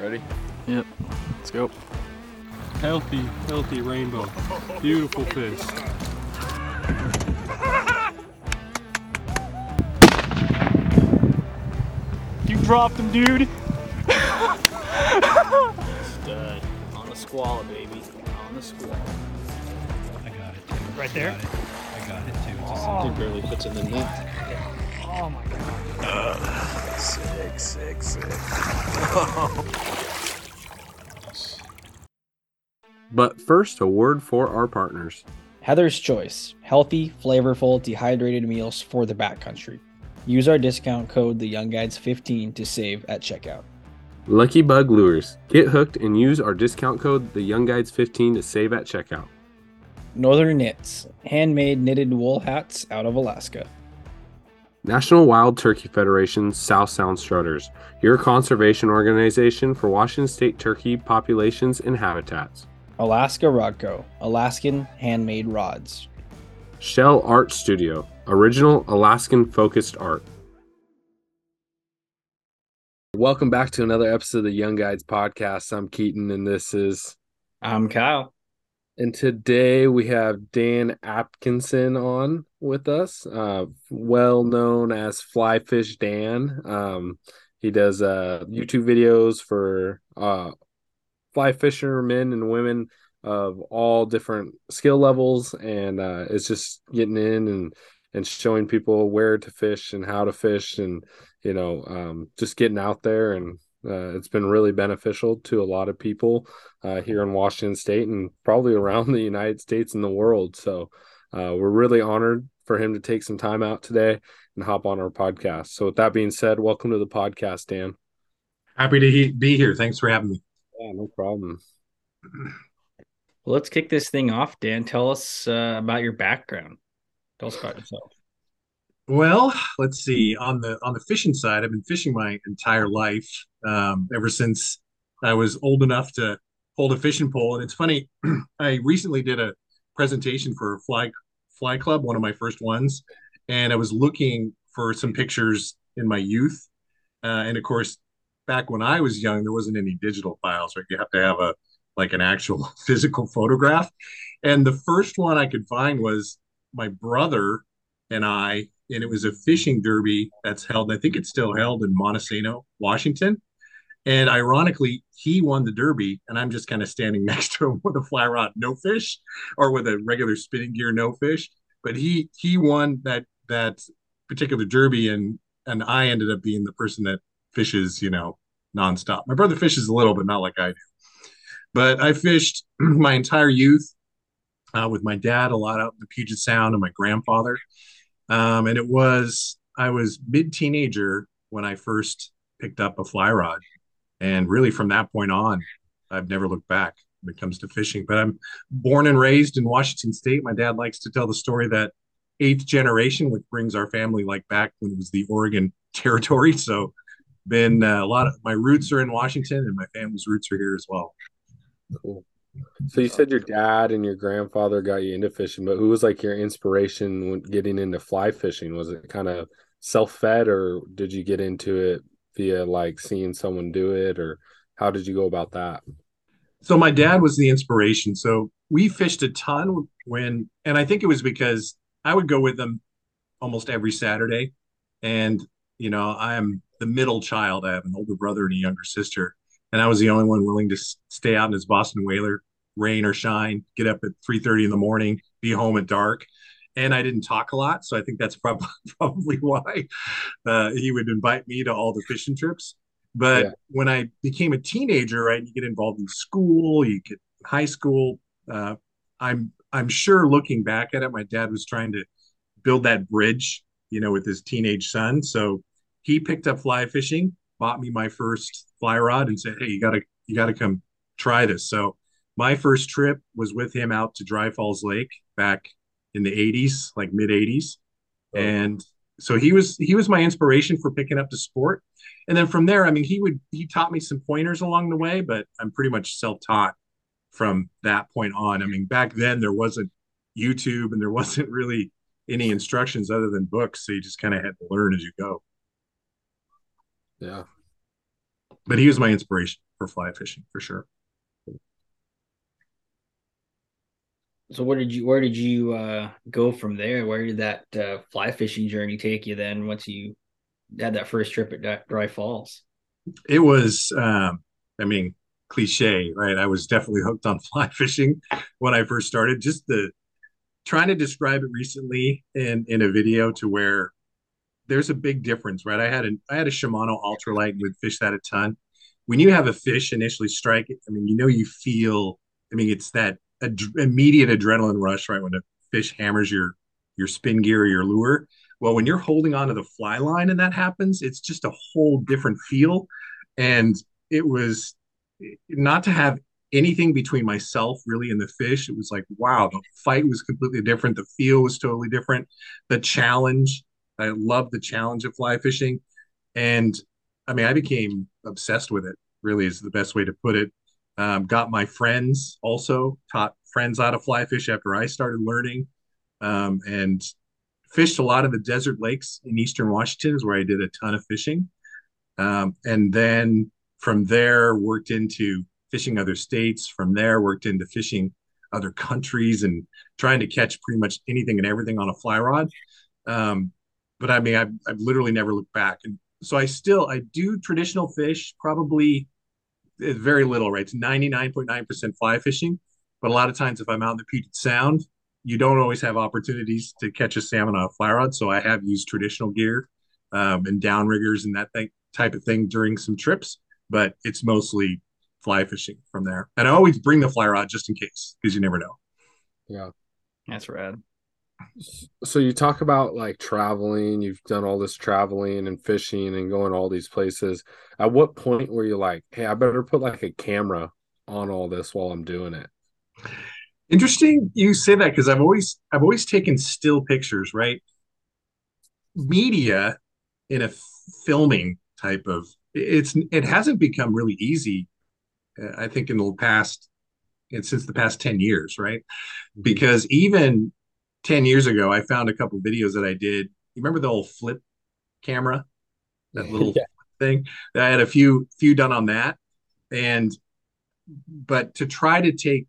Ready? Yep. Let's go. Healthy, healthy rainbow. Beautiful fish. You dropped him, dude. Stud. On the squall, baby. On the squall. I got it. Right there? Got it. I got it too. Just Oh. He barely fits in the net. Oh my god. Sick, sick, sick. but first, a word for our partners. Heather's Choice healthy, flavorful, dehydrated meals for the backcountry. Use our discount code The Young Guides 15 to save at checkout. Lucky Bug Lures. Get hooked and use our discount code The Young Guides 15 to save at checkout. Northern Knits handmade knitted wool hats out of Alaska. National Wild Turkey Federation South Sound Strutters, your conservation organization for Washington state turkey populations and habitats. Alaska Rod Co. Alaskan handmade rods. Shell Art Studio, original Alaskan focused art. Welcome back to another episode of the Young Guides podcast. I'm Keaton and this is I'm Kyle. And today we have Dan Atkinson on with us, uh, well known as FlyFishDan. Um, he does uh, YouTube videos for uh, fly fishermen and women of all different skill levels, and uh, it's just getting in and and showing people where to fish and how to fish, and you know, um, just getting out there and. Uh, it's been really beneficial to a lot of people uh, here in Washington State and probably around the United States and the world. So uh, we're really honored for him to take some time out today and hop on our podcast. So with that being said, welcome to the podcast, Dan. Happy to he- be here. Thanks for having me. Yeah, no problem. Well, let's kick this thing off, Dan. Tell us uh, about your background. Tell us about yourself. Well, let's see. On the on the fishing side, I've been fishing my entire life, um, ever since I was old enough to hold a fishing pole. And it's funny, I recently did a presentation for fly fly club, one of my first ones, and I was looking for some pictures in my youth. Uh, and of course, back when I was young, there wasn't any digital files, right? You have to have a like an actual physical photograph. And the first one I could find was my brother and I, and it was a fishing derby that's held, I think it's still held in Montesano, Washington. And ironically, he won the derby, and I'm just kind of standing next to him with a fly rod, no fish, or with a regular spinning gear, no fish. But he he won that that particular derby, and and I ended up being the person that fishes, you know, nonstop. My brother fishes a little, but not like I do. But I fished my entire youth uh, with my dad a lot out in the Puget Sound and my grandfather. Um, and it was, I was mid teenager when I first picked up a fly rod. And really from that point on, I've never looked back when it comes to fishing. But I'm born and raised in Washington State. My dad likes to tell the story that eighth generation, which brings our family like back when it was the Oregon territory. So been uh, a lot of my roots are in Washington and my family's roots are here as well. Cool. So you said your dad and your grandfather got you into fishing, but who was like your inspiration when getting into fly fishing? Was it kind of self-fed or did you get into it via like seeing someone do it or how did you go about that? So my dad was the inspiration. So we fished a ton when, and I think it was because I would go with them almost every Saturday. And, you know, I'm the middle child. I have an older brother and a younger sister. And I was the only one willing to stay out in his Boston whaler, rain or shine, get up at 3.30 in the morning, be home at dark. And I didn't talk a lot. So I think that's probably, probably why uh, he would invite me to all the fishing trips. But Yeah. when I became a teenager, right, you get involved in school, you get high school. Uh, I'm I'm sure looking back at it, my dad was trying to build that bridge, you know, with his teenage son. So he picked up fly fishing, bought me my first fly rod, and said, "Hey, you gotta you gotta come try this." So my first trip was with him out to Dry Falls Lake back in the 80s, like mid 80s, Oh. and so he was he was my inspiration for picking up the sport and then from there i mean he would he taught me some pointers along the way but i'm pretty much self-taught from that point on i mean back then there wasn't youtube and there wasn't really any instructions other than books so you just kind of had to learn as you go Yeah. but he was my inspiration for fly fishing for sure. So where did you where did you uh, go from there? Where did that uh, fly fishing journey take you then? Once you had that first trip at Dry Falls, it was, um, I mean, cliche, right? I was definitely hooked on fly fishing when I first started. Just the trying to describe it recently in in a video to where there's a big difference, right? I had an I had a Shimano ultralight and would fish that a ton. When you have a fish initially strike it, I mean, you know, you feel. I mean, it's that ad- immediate adrenaline rush, right? When a fish hammers your your spin gear or your lure. Well, when you're holding onto the fly line and that happens, it's just a whole different feel. And it was not to have anything between myself really and the fish. It was like, wow, the fight was completely different. The feel was totally different. The challenge, I love the challenge of fly fishing. And I mean, I became obsessed with it, really, is the best way to put it. Um, got my friends also, taught friends how to fly fish after I started learning. Um, and fished a lot of the desert lakes in eastern Washington, is where I did a ton of fishing. Um, and then from there, worked into fishing other states. From there, worked into fishing other countries and trying to catch pretty much anything and everything on a fly rod. Um, but I mean, I've, I've literally never looked back. And so I still, I do traditional fish, probably very little, right? It's 99.9% fly fishing. But a lot of times, if I'm out in the Puget Sound, you don't always have opportunities to catch a salmon on a fly rod. So I have used traditional gear um, and downriggers and that thing, type of thing during some trips, but it's mostly fly fishing from there. And I always bring the fly rod just in case because you never know. Yeah. that's rad. So you talk about like traveling, you've done all this traveling and fishing and going all these places. At what point were you like, hey, I better put like a camera on all this while I'm doing it? Interesting you say that because I've always I've always taken still pictures, right? Media in a filming type of it's it hasn't become really easy uh, i think in the past and since the past 10 years right because even 10 years ago i found a couple videos that i did. You remember the old flip camera? That little Yeah. thing? I had a few few done on that. And but to try to take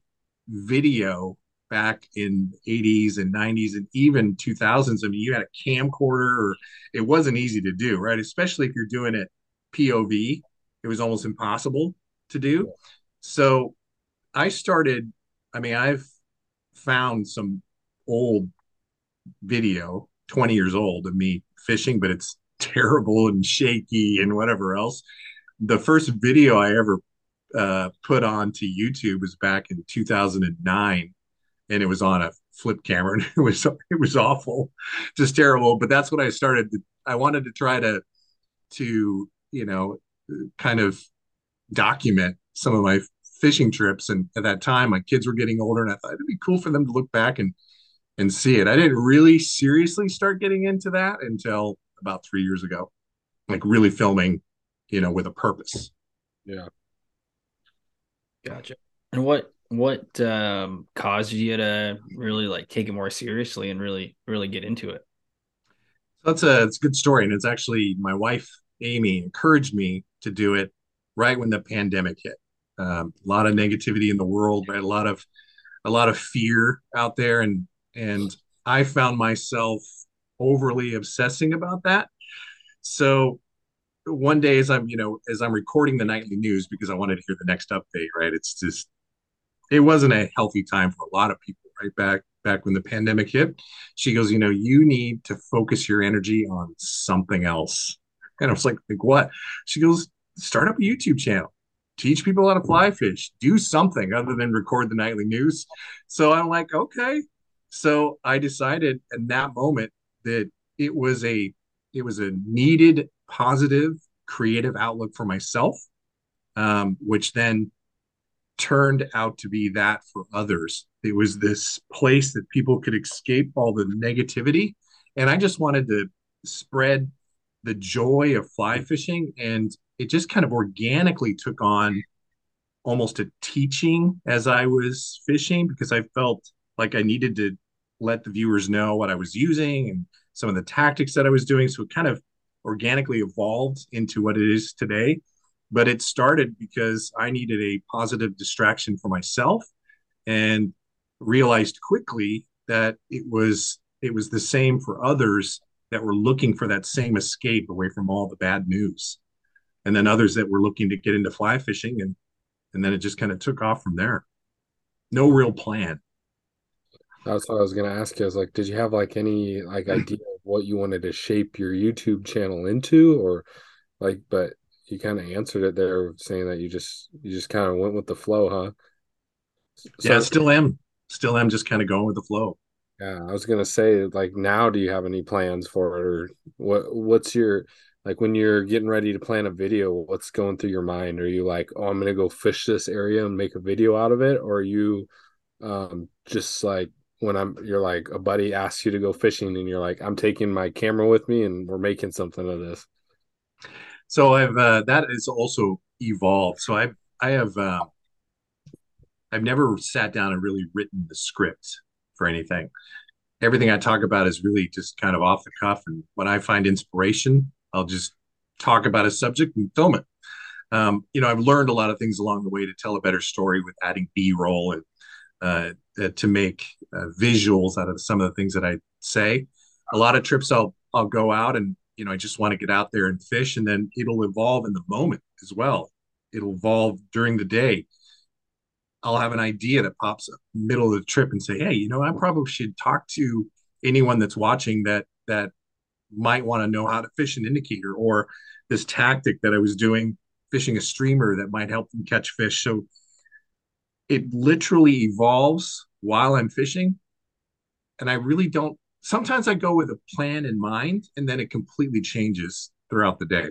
video back in 80s and 90s and even 2000s i mean you had a camcorder or it wasn't easy to do right? Especially if you're doing it pov it was almost impossible to do. So i started i mean i've found some old video 20 years old of me fishing but it's terrible and shaky and whatever else. The first video i ever uh, put onto youtube was back in 2009 and it was on a flip camera and it was it was awful just terrible. But that's what i started to, i wanted to try to to you know kind of document some of my fishing trips. And at that time my kids were getting older and i thought it'd be cool for them to look back and and see it i didn't really seriously start getting into that until about three years ago like really filming you know with a purpose Yeah. Gotcha. And what what um caused you to really like take it more seriously and really really get into it? that's a it's a good story and it's actually my wife amy encouraged me to do it right when the pandemic hit um, a lot of negativity in the world right a lot of a lot of fear out there and and i found myself overly obsessing about that. So one day as i'm you know as i'm recording the nightly news because i wanted to hear the next update right? It's just it wasn't a healthy time for a lot of people right? Back back when the pandemic hit she goes you know you need to focus your energy on something else. And i was like like what? She goes start up a youtube channel. Teach people how to fly fish. Do something other than record the nightly news. So i'm like okay so i decided in that moment that it was a it was a needed positive creative outlook for myself um, which then turned out to be that for others. It was this place that people could escape all the negativity. And I just wanted to spread the joy of fly fishing. And it just kind of organically took on almost a teaching as I was fishing because I felt like I needed to let the viewers know what I was using and some of the tactics that I was doing. So it kind of organically evolved into what it is today. but it started because I needed a positive distraction for myself and realized quickly that it was it was the same for others that were looking for that same escape away from all the bad news and then others that were looking to get into fly fishing and and then it just kind of took off from there no real plan That's what I was gonna ask you. I was like, did you have like any like idea of what you wanted to shape your YouTube channel into, or like? But you kind of answered it there, saying that you just you just kind of went with the flow, huh? So yeah still am still am just kind of going with the flow yeah, I was gonna say like now, do you have any plans for it, or what? What's your like when you're getting ready to plan a video? What's going through your mind? Are you like, oh, I'm gonna go fish this area and make a video out of it, or are you um just like when I'm you're like a buddy asks you to go fishing and you're like I'm taking my camera with me and we're making something of this. so i've uh, that is also evolved. So i've i have uh, i've never sat down and really written the script for anything. Everything i talk about is really just kind of off the cuff. And when i find inspiration i'll just talk about a subject and film it. Um, you know i've learned a lot of things along the way to tell a better story with adding b-roll and uh, to make uh, visuals out of some of the things that I say. A lot of trips I'll I'll go out and you know I just want to get out there and fish, and then it'll evolve in the moment as well. It'll evolve during the day. I'll have an idea that pops up middle of the trip and say, hey, you know, I probably should talk to anyone that's watching that that might want to know how to fish an indicator or this tactic that I was doing fishing a streamer that might help them catch fish. So it literally evolves while I'm fishing. And I really don't, sometimes I go with a plan in mind and then it completely changes throughout the day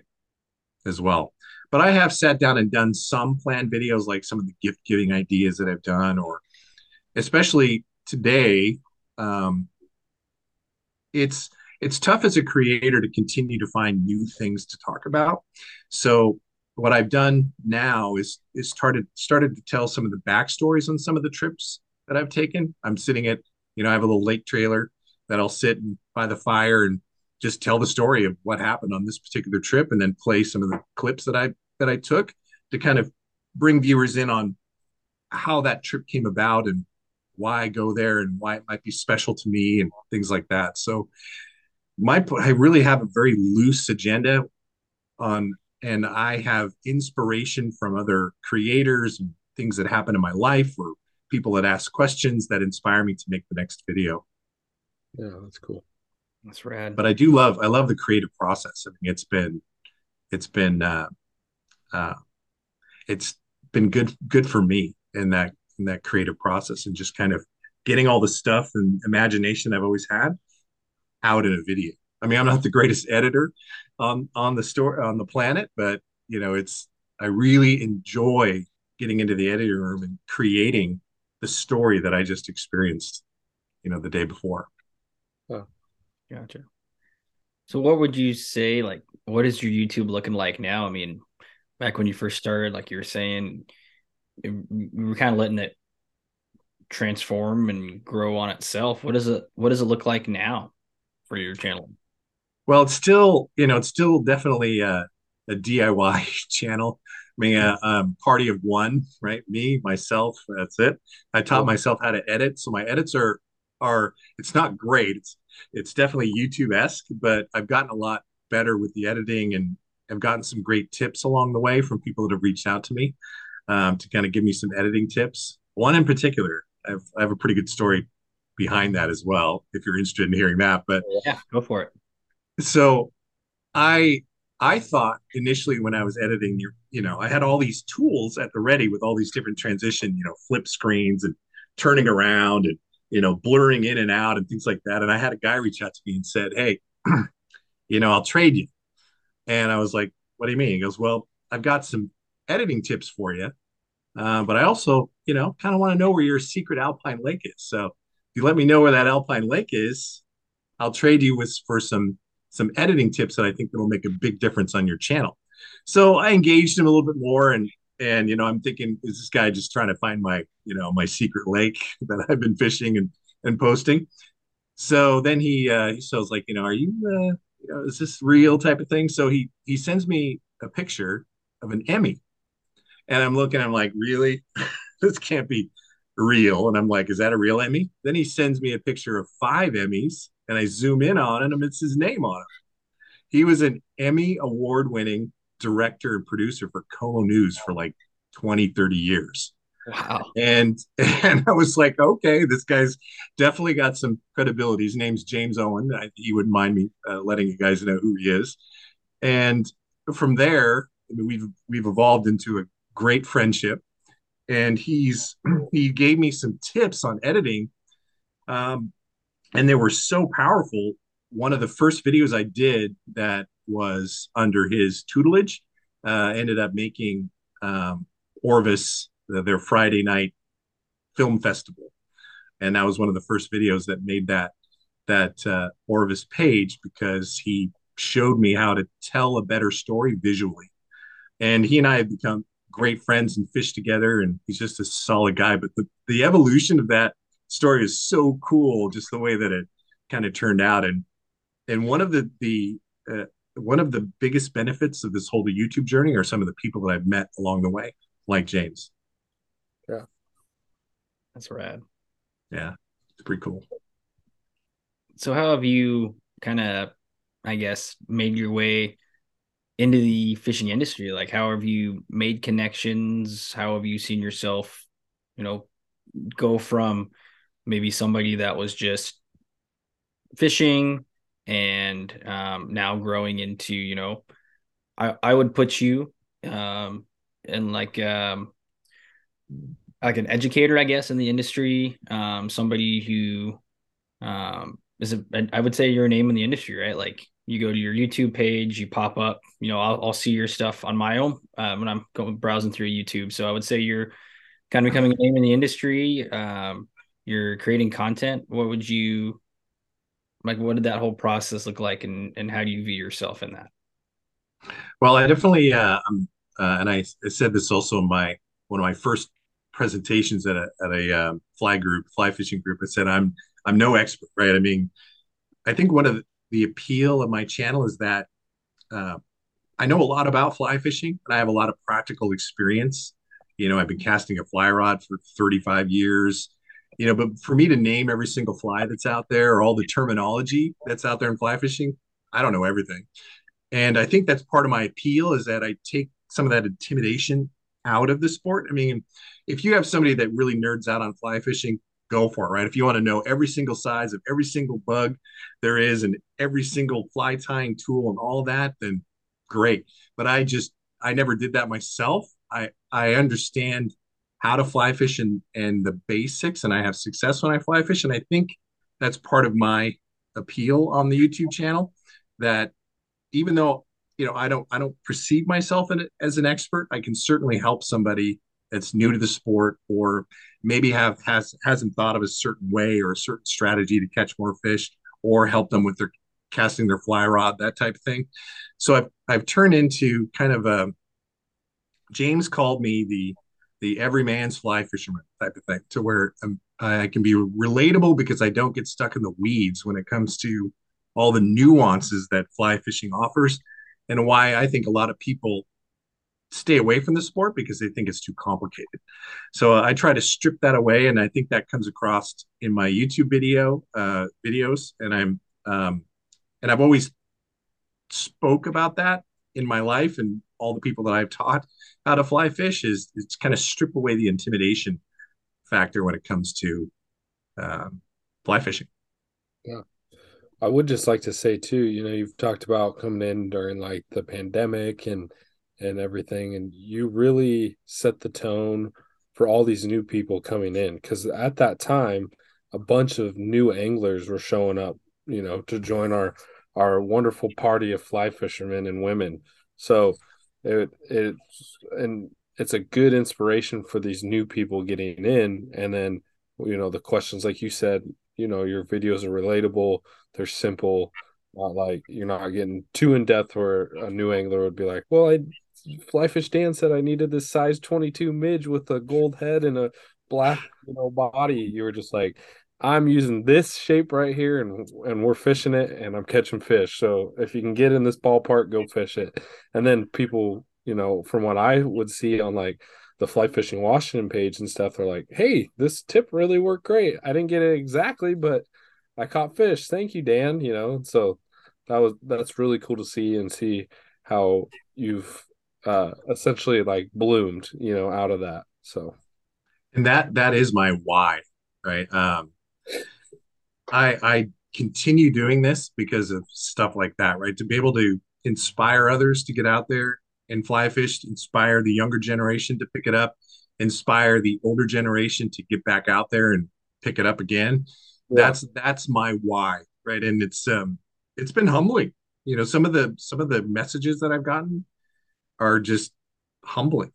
as well. But I have sat down and done some planned videos, like some of the gift giving ideas that I've done, or especially today. Um, it's it's tough as a creator to continue to find new things to talk about. So what I've done now is is started started to tell some of the backstories on some of the trips that I've taken. I'm sitting at, you know, I have a little lake trailer that I'll sit by the fire and just tell the story of what happened on this particular trip and then play some of the clips that I that I took to kind of bring viewers in on how that trip came about and why I go there and why it might be special to me and things like that. So my I really have a very loose agenda on and I have inspiration from other creators and things that happen in my life or people that ask questions that inspire me to make the next video. Yeah, that's cool. That's rad. But I do love I love the creative process. I mean, it's been it's been uh, uh, it's been good good for me in that in that creative process and just kind of getting all the stuff and imagination I've always had out in a video. I mean, I'm not the greatest editor on on the store on the planet, but you know, it's I really enjoy getting into the editing room and creating the story that I just experienced, you know, the day before. Oh, Gotcha. So what would you say like what is your YouTube looking like now? I mean, back when you first started, like you were saying, you were kind of letting it transform and grow on itself. What does it what does it look like now for your channel? Well, it's still, you know, it's still definitely a, a DIY channel. I mean, a, a party of one, right? Me, myself. That's it. I taught myself how to edit, so my edits are are. It's not great. It's it's definitely YouTube esque, but I've gotten a lot better with the editing, and I've gotten some great tips along the way from people that have reached out to me um, to kind of give me some editing tips. One in particular, I've, I have a pretty good story behind that as well. If you're interested in hearing that, but Yeah, go for it. So I I thought initially when I was editing, you you know, I had all these tools at the ready with all these different transition, you know, flip screens and turning around and you know blurring in and out and things like that. And I had a guy reach out to me and said, "Hey, you know, I'll trade you." And I was like, "What do you mean?" He goes, "Well, I've got some editing tips for you, uh, but I also, you know, kind of want to know where your secret alpine lake is. So if you let me know where that alpine lake is, I'll trade you with for some some editing tips that I think that'll make a big difference on your channel. So I engaged him a little bit more and and you know I'm thinking is this guy just trying to find my you know my secret lake that I've been fishing and and posting. So then he uh he says like you know are you uh you know is this real type of thing? So he he sends me a picture of an Emmy. And I'm looking, I'm like, really? this can't be real. And I'm like, is that a real Emmy? Then he sends me a picture of five Emmys and I zoom in on it and it's his name on it. He was an Emmy award winning director and producer for KOMO News for like 20, 30 years. Wow. And and I was like, okay, this guy's definitely got some credibility. His name's James Owen. I, he wouldn't mind me uh, letting you guys know who he is. And from there, we've we've evolved into a great friendship. And he's he gave me some tips on editing, um, and they were so powerful. One of the first videos I did that was under his tutelage uh, ended up making um, Orvis their Friday night film festival, and that was one of the first videos that made that that uh, Orvis page because he showed me how to tell a better story visually, and he and I have become great friends and fish together, and he's just a solid guy. But the the evolution of that story is so cool, just the way that it kind of turned out, and and one of the the uh, one of the biggest benefits of this whole YouTube journey are some of the people that I've met along the way, like James. Yeah, that's rad. Yeah, it's pretty cool. So how have you kind of, I guess, made your way into the fishing industry? Like, how have you made connections? How have you seen yourself, you know, go from maybe somebody that was just fishing and um, now growing into, you know, I I would put you um, in like um, like an educator, I guess, in the industry. Um, somebody who um, is a, I would say you're a name in the industry, right? Like you go to your YouTube page, you pop up, you know, I'll, I'll see your stuff on my own uh, when I'm going browsing through YouTube. So I would say you're kind of becoming a name in the industry. Um, you're creating content. What would you like? What did that whole process look like, and and how do you view yourself in that? Well, I definitely, uh, um, uh, and I, I said this also in my one of my first presentations at a at a um, fly group, fly fishing group. I said I'm I'm no expert, right? I mean, I think one of the, appeal of my channel is that uh, I know a lot about fly fishing, and I have a lot of practical experience. You know, I've been casting a fly rod for 35 years. You know, but for me to name every single fly that's out there or all the terminology that's out there in fly fishing, I don't know everything. And I think that's part of my appeal is that I take some of that intimidation out of the sport. I mean, if you have somebody that really nerds out on fly fishing, go for it, right? If you want to know every single size of every single bug there is and every single fly tying tool and all that, then great. But I just I never did that myself. I I understand how to fly fish and and the basics and I have success when I fly fish and I think that's part of my appeal on the YouTube channel that even though you know I don't I don't perceive myself in as an expert, I can certainly help somebody that's new to the sport or maybe have has hasn't thought of a certain way or a certain strategy to catch more fish or help them with their casting their fly rod that type of thing. So i've i've turned into kind of a james called me the the everyman's fly fisherman type of thing to where I'm, i can be relatable because i don't get stuck in the weeds when it comes to all the nuances that fly fishing offers and why i think a lot of people stay away from the sport because they think it's too complicated. So uh, I try to strip that away, and I think that comes across in my YouTube video uh, videos. And I'm um, and I've always spoke about that in my life and all the people that I've taught how to fly fish is it's kind of strip away the intimidation factor when it comes to um, fly fishing. Yeah. I would just like to say too, you know, you've talked about coming in during like the pandemic and and everything and you really set the tone for all these new people coming in because at that time a bunch of new anglers were showing up you know to join our our wonderful party of fly fishermen and women so it it and it's a good inspiration for these new people getting in and then you know the questions like you said you know your videos are relatable they're simple not like you're not getting too in depth where a new angler would be like well i FlyFishDan said I needed this size 22 midge with a gold head and a black, you know, body. You were just like, I'm using this shape right here and and we're fishing it and I'm catching fish. So if you can get in this ballpark, go fish it. And then people, you know, from what I would see on like the fly fishing Washington page and stuff, they're like, "Hey, this tip really worked great. I didn't get it exactly, but I caught fish. Thank you, Dan." You know, so that was that's really cool to see and see how you've uh essentially like bloomed, you know, out of that. So, and that that is my why, right? Um, I I continue doing this because of stuff like that, right? To be able to inspire others to get out there and fly fish, inspire the younger generation to pick it up, inspire the older generation to get back out there and pick it up again. Yeah. That's that's my why, right? And it's um it's been humbling. You know, some of the some of the messages that I've gotten are just humbling.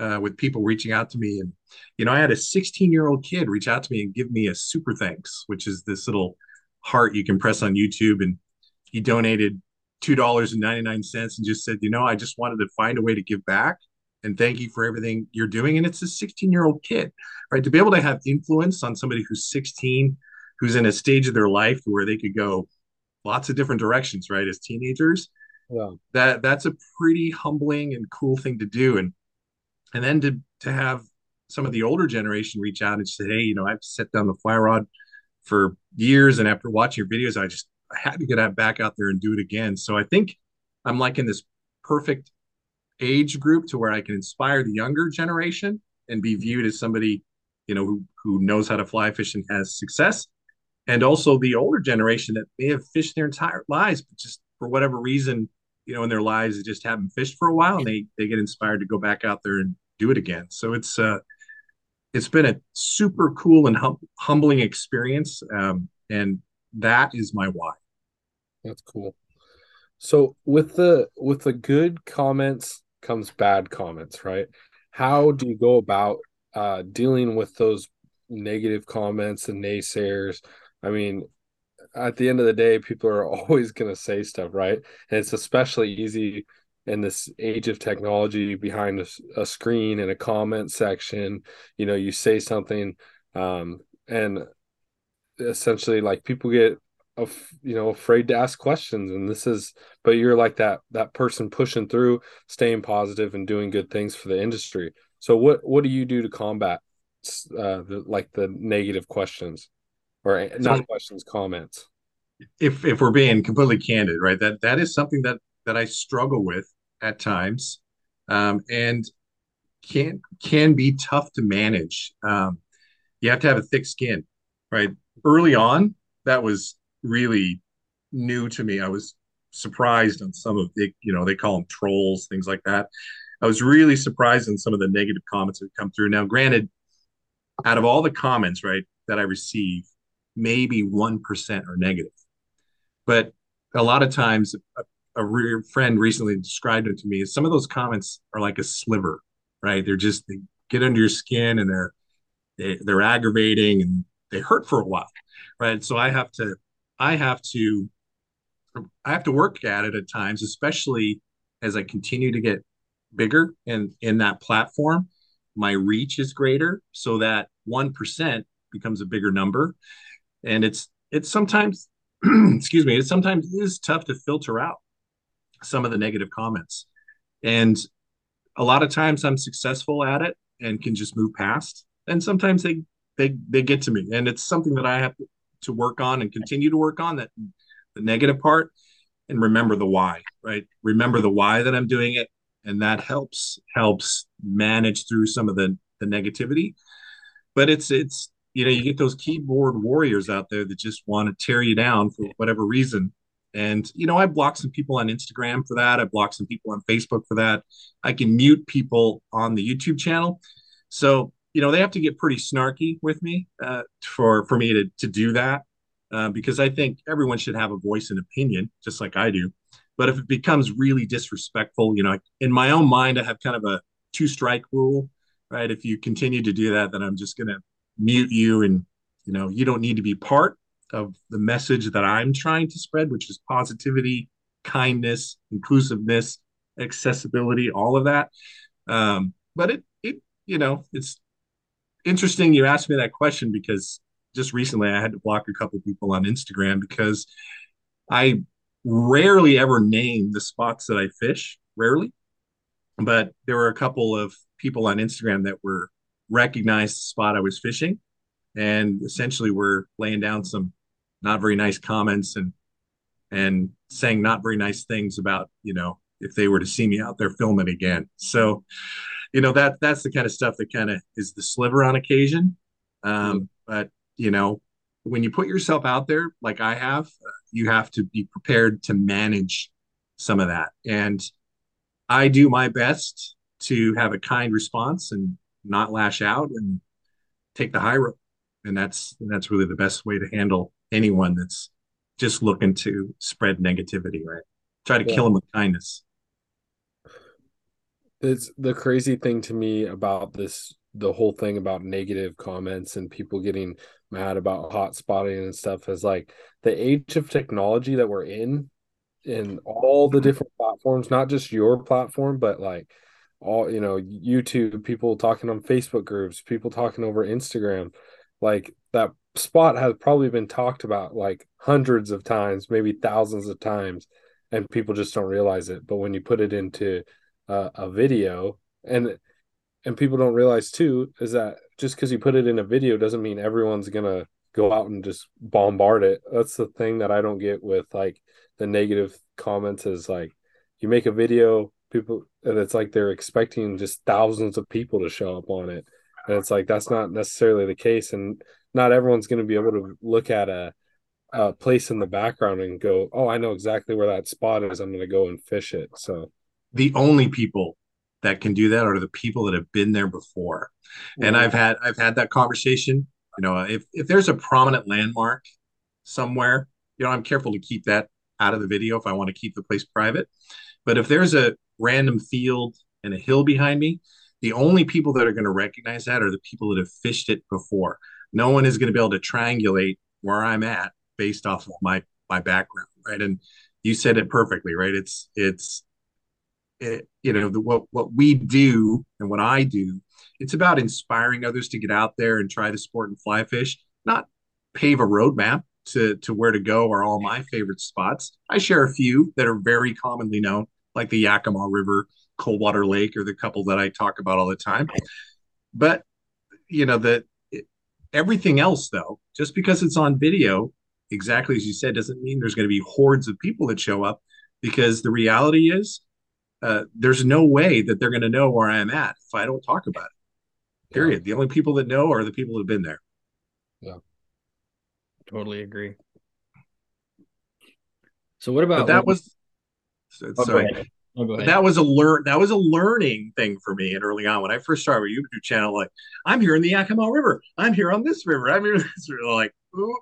Uh, with people reaching out to me and you know i had a 16 year old kid reach out to me and give me a super thanks which is this little heart you can press on youtube and he donated $2.99 and just said, you know, I just wanted to find a way to give back and thank you for everything you're doing. And it's a 16 year old kid, right? To be able to have influence on somebody who's 16, who's in a stage of their life where they could go lots of different directions, right? As teenagers. Yeah. That that's a pretty humbling and cool thing to do. And and then to to have some of the older generation reach out and say, Hey, you know, I've set down the fly rod for years. And after watching your videos, I just I had to get out back out there and do it again. So I think I'm like in this perfect age group to where I can inspire the younger generation and be viewed as somebody, you know, who who knows how to fly fish and has success. And also the older generation that may have fished their entire lives, but just for whatever reason, you know, in their lives they just haven't fished for a while and they they get inspired to go back out there and do it again. So it's uh it's been a super cool and hum- humbling experience. Um, and that is my why. That's cool. So with the with the good comments comes bad comments, right? How do you go about uh dealing with those negative comments and naysayers? I mean, at the end of the day, people are always going to say stuff, right? And it's especially easy in this age of technology behind a, a, screen in a comment section. You know, you say something, um, and essentially, like people get of you know afraid to ask questions and this is but you're like that that person pushing through staying positive and doing good things for the industry so what what do you do to combat uh the, like the negative questions or not questions comments if if we're being completely candid right that that is something that that i struggle with at times um and can can be tough to manage um you have to have a thick skin right early on that was really new to me. I was surprised on some of the, you know, they call them trolls, things like that. I was really surprised in some of the negative comments that come through. Now, granted, out of all the comments, right, that I receive, maybe 1% are negative. But a lot of times, a, a re- friend recently described it to me some of those comments are like a sliver, right? They're just, they get under your skin and they're, they, they're aggravating and they hurt for a while, right? So I have to I have to I have to work at it at times, especially as I continue to get bigger and in that platform, my reach is greater so that 1% becomes a bigger number. And it's it's sometimes excuse me, it sometimes is tough to filter out some of the negative comments. And a lot of times I'm successful at it and can just move past. And sometimes they they they get to me. And it's something that I have to work on and continue to work on that the negative part and remember the why right remember the why that i'm doing it and that helps helps manage through some of the the negativity but it's it's you know you get those keyboard warriors out there that just want to tear you down for whatever reason. And you know i block some people on instagram for that. I block some people on facebook for that. I can mute people on the youtube channel. So you know they have to get pretty snarky with me uh, for for me to to do that uh, because I think everyone should have a voice and opinion, just like I do. But if it becomes really disrespectful, you know, in my own mind, I have kind of a two strike rule, right? If you continue to do that, then I'm just going to mute you, and you know, you don't need to be part of the message that I'm trying to spread, which is positivity, kindness, inclusiveness, accessibility, all of that. Um, but it, it, you know, it's interesting you asked me that question because just recently I had to block a couple people on Instagram because I rarely ever name the spots that I fish. Rarely. but there were a couple of people on Instagram that were recognized the spot I was fishing. And essentially were laying down some not very nice comments and and saying not very nice things about you know if they were to see me out there filming again. So you know that that's the kind of stuff that kind of is the sliver on occasion. Um, but you know when you put yourself out there like i have uh, you have to be prepared to manage some of that. And i do my best to have a kind response and not lash out and take the high road. And that's that's really the best way to handle anyone that's just looking to spread negativity right? Try to Yeah. kill them with kindness. It's the crazy thing to me about this the whole thing about negative comments and people getting mad about hot spotting and stuff is like the age of technology that we're in in all the mm-hmm. different platforms, not just your platform, but like all you know, YouTube, people talking on Facebook groups, people talking over Instagram. Like that spot has probably been talked about like hundreds of times, maybe thousands of times, and people just don't realize it. But when you put it into uh, a video and and people don't realize too is that just because you put it in a video doesn't mean everyone's gonna go out and just bombard it that's the thing that i don't get with like the negative comments is like you make a video people and it's like they're expecting just thousands of people to show up on it. And it's like that's not necessarily the case. And not everyone's going to be able to look at a, a place in the background and go oh i know exactly where that spot is. I'm going to go and fish it. So the only people that can do that are the people that have been there before. And i've had i've had that conversation. You know if if there's a prominent landmark somewhere you know i'm careful to keep that out of the video if i want to keep the place private. But if there's a random field and a hill behind me the only people that are going to recognize that are the people that have fished it before. No one is going to be able to triangulate where i'm at based off of my my background right? And you said it perfectly right? It's it's it, you know the, what what we do and what I do, it's about inspiring others to get out there and try the sport and fly fish, not pave a roadmap to to where to go are all my favorite spots. I share a few that are very commonly known, like the Yakima River, Coldwater Lake, or the couple that I talk about all the time. But you know that everything else, though, just because it's on video, exactly as you said, doesn't mean there's going to be hordes of people that show up. Because the reality is, uh, there's no way that they're going to know where I'm at if I don't talk about it. Period. The only people that know are the people that have been there. Yeah. Totally agree. So what about But that was Oh, sorry. Oh, that was a learn that was a learning thing for me and early on when I first started my YouTube channel. Like, I'm here in the Yakima River. I'm here on this river. I'm here this river. Like, ooh.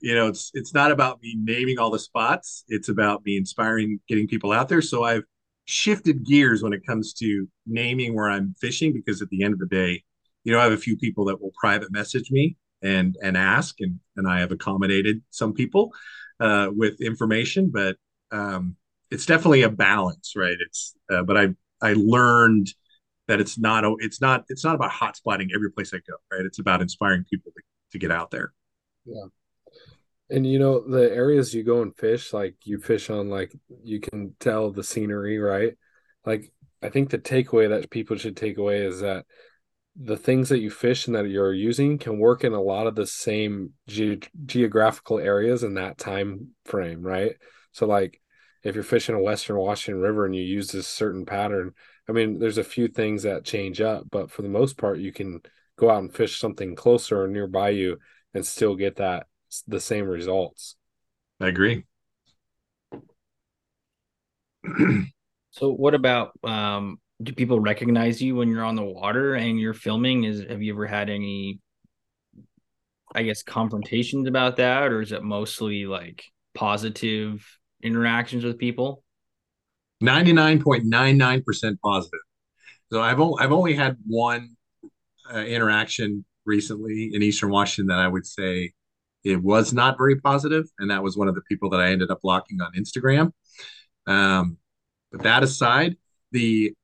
you know, it's it's not about me naming all the spots. It's about me inspiring, getting people out there. So I've shifted gears when it comes to naming where I'm fishing because at the end of the day, you know, I have a few people that will private message me and and ask, and and I have accommodated some people uh, with information, but um, it's definitely a balance, right? It's uh, but I I learned that it's not it's not it's not about hot spotting every place I go, right? It's about inspiring people to, to get out there. Yeah. And you know, the areas you go and fish, like you fish on, like you can tell the scenery, right? Like, I think the takeaway that people should take away is that the things that you fish and that you're using can work in a lot of the same ge- geographical areas in that time frame, right? So, like, if you're fishing a Western Washington River and you use this certain pattern, I mean, there's a few things that change up, but for the most part, you can go out and fish something closer or nearby you and still get that the same results. I agree. So what about um do people recognize you when you're on the water and you're filming? Is have you ever had any I guess confrontations about that or is it mostly like positive interactions with people? 99.99% positive. So I've only I've only had one uh, interaction recently in Eastern Washington that I would say it was not very positive, and that was one of the people that I ended up blocking on Instagram. Um, but that aside, the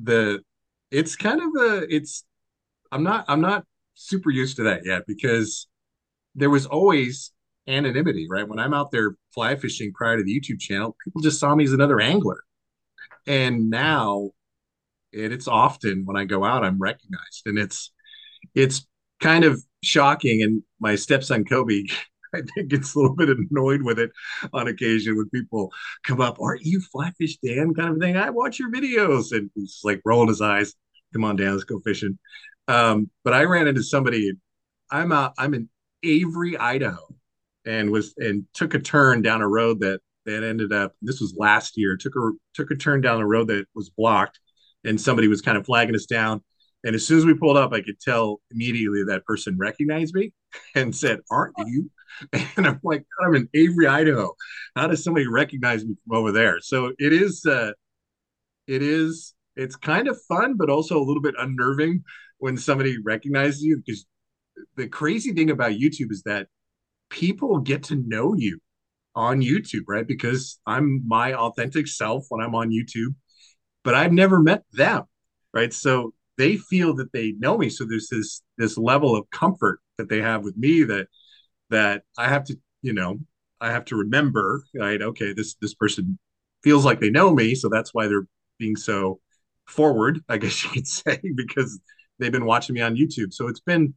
the it's kind of a it's I'm not I'm not super used to that yet because there was always anonymity, right? When I'm out there fly fishing prior to the YouTube channel, people just saw me as another angler. And now and it's often when I go out, I'm recognized, and it's it's kind of shocking. And my stepson Kobe, I think, gets a little bit annoyed with it on occasion when people come up, "Aren't you FlyFishDan?" kind of thing. I watch your videos, and he's like rolling his eyes. Come on, Dan, let's go fishing. Um, but I ran into somebody. I'm out. I'm in Avery, Idaho, and was and took a turn down a road that that ended up. This was last year. Took a took a turn down a road that was blocked, and somebody was kind of flagging us down. And as soon as we pulled up, I could tell immediately that person recognized me and said, "Aren't you?" And I'm like, "I'm in Avery, Idaho. How does somebody recognize me from over there?" So it is. Uh, it is. It's kind of fun, but also a little bit unnerving when somebody recognizes you because the crazy thing about YouTube is that people get to know you on YouTube, right? Because I'm my authentic self when I'm on YouTube, but I've never met them, right? So they feel that they know me. So there's this this level of comfort that they have with me that that I have to, you know, I have to remember, right? Okay, this this person feels like they know me, so that's why they're being so forward, I guess you could say, because they've been watching me on YouTube. So it's been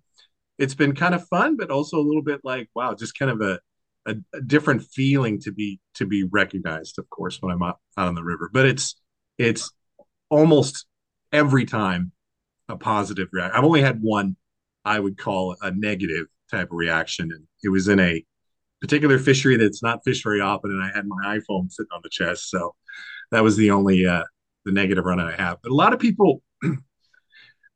it's been kind of fun, but also a little bit like wow, just kind of a, a, a different feeling to be to be recognized. Of course, when I'm out, out on the river, but it's it's almost every time a positive reaction. I've only had one I would call a negative type of reaction, and it was in a particular fishery that's not fished very often, and I had my iPhone sitting on the chest, so that was the only uh, the negative run I have. But a lot of people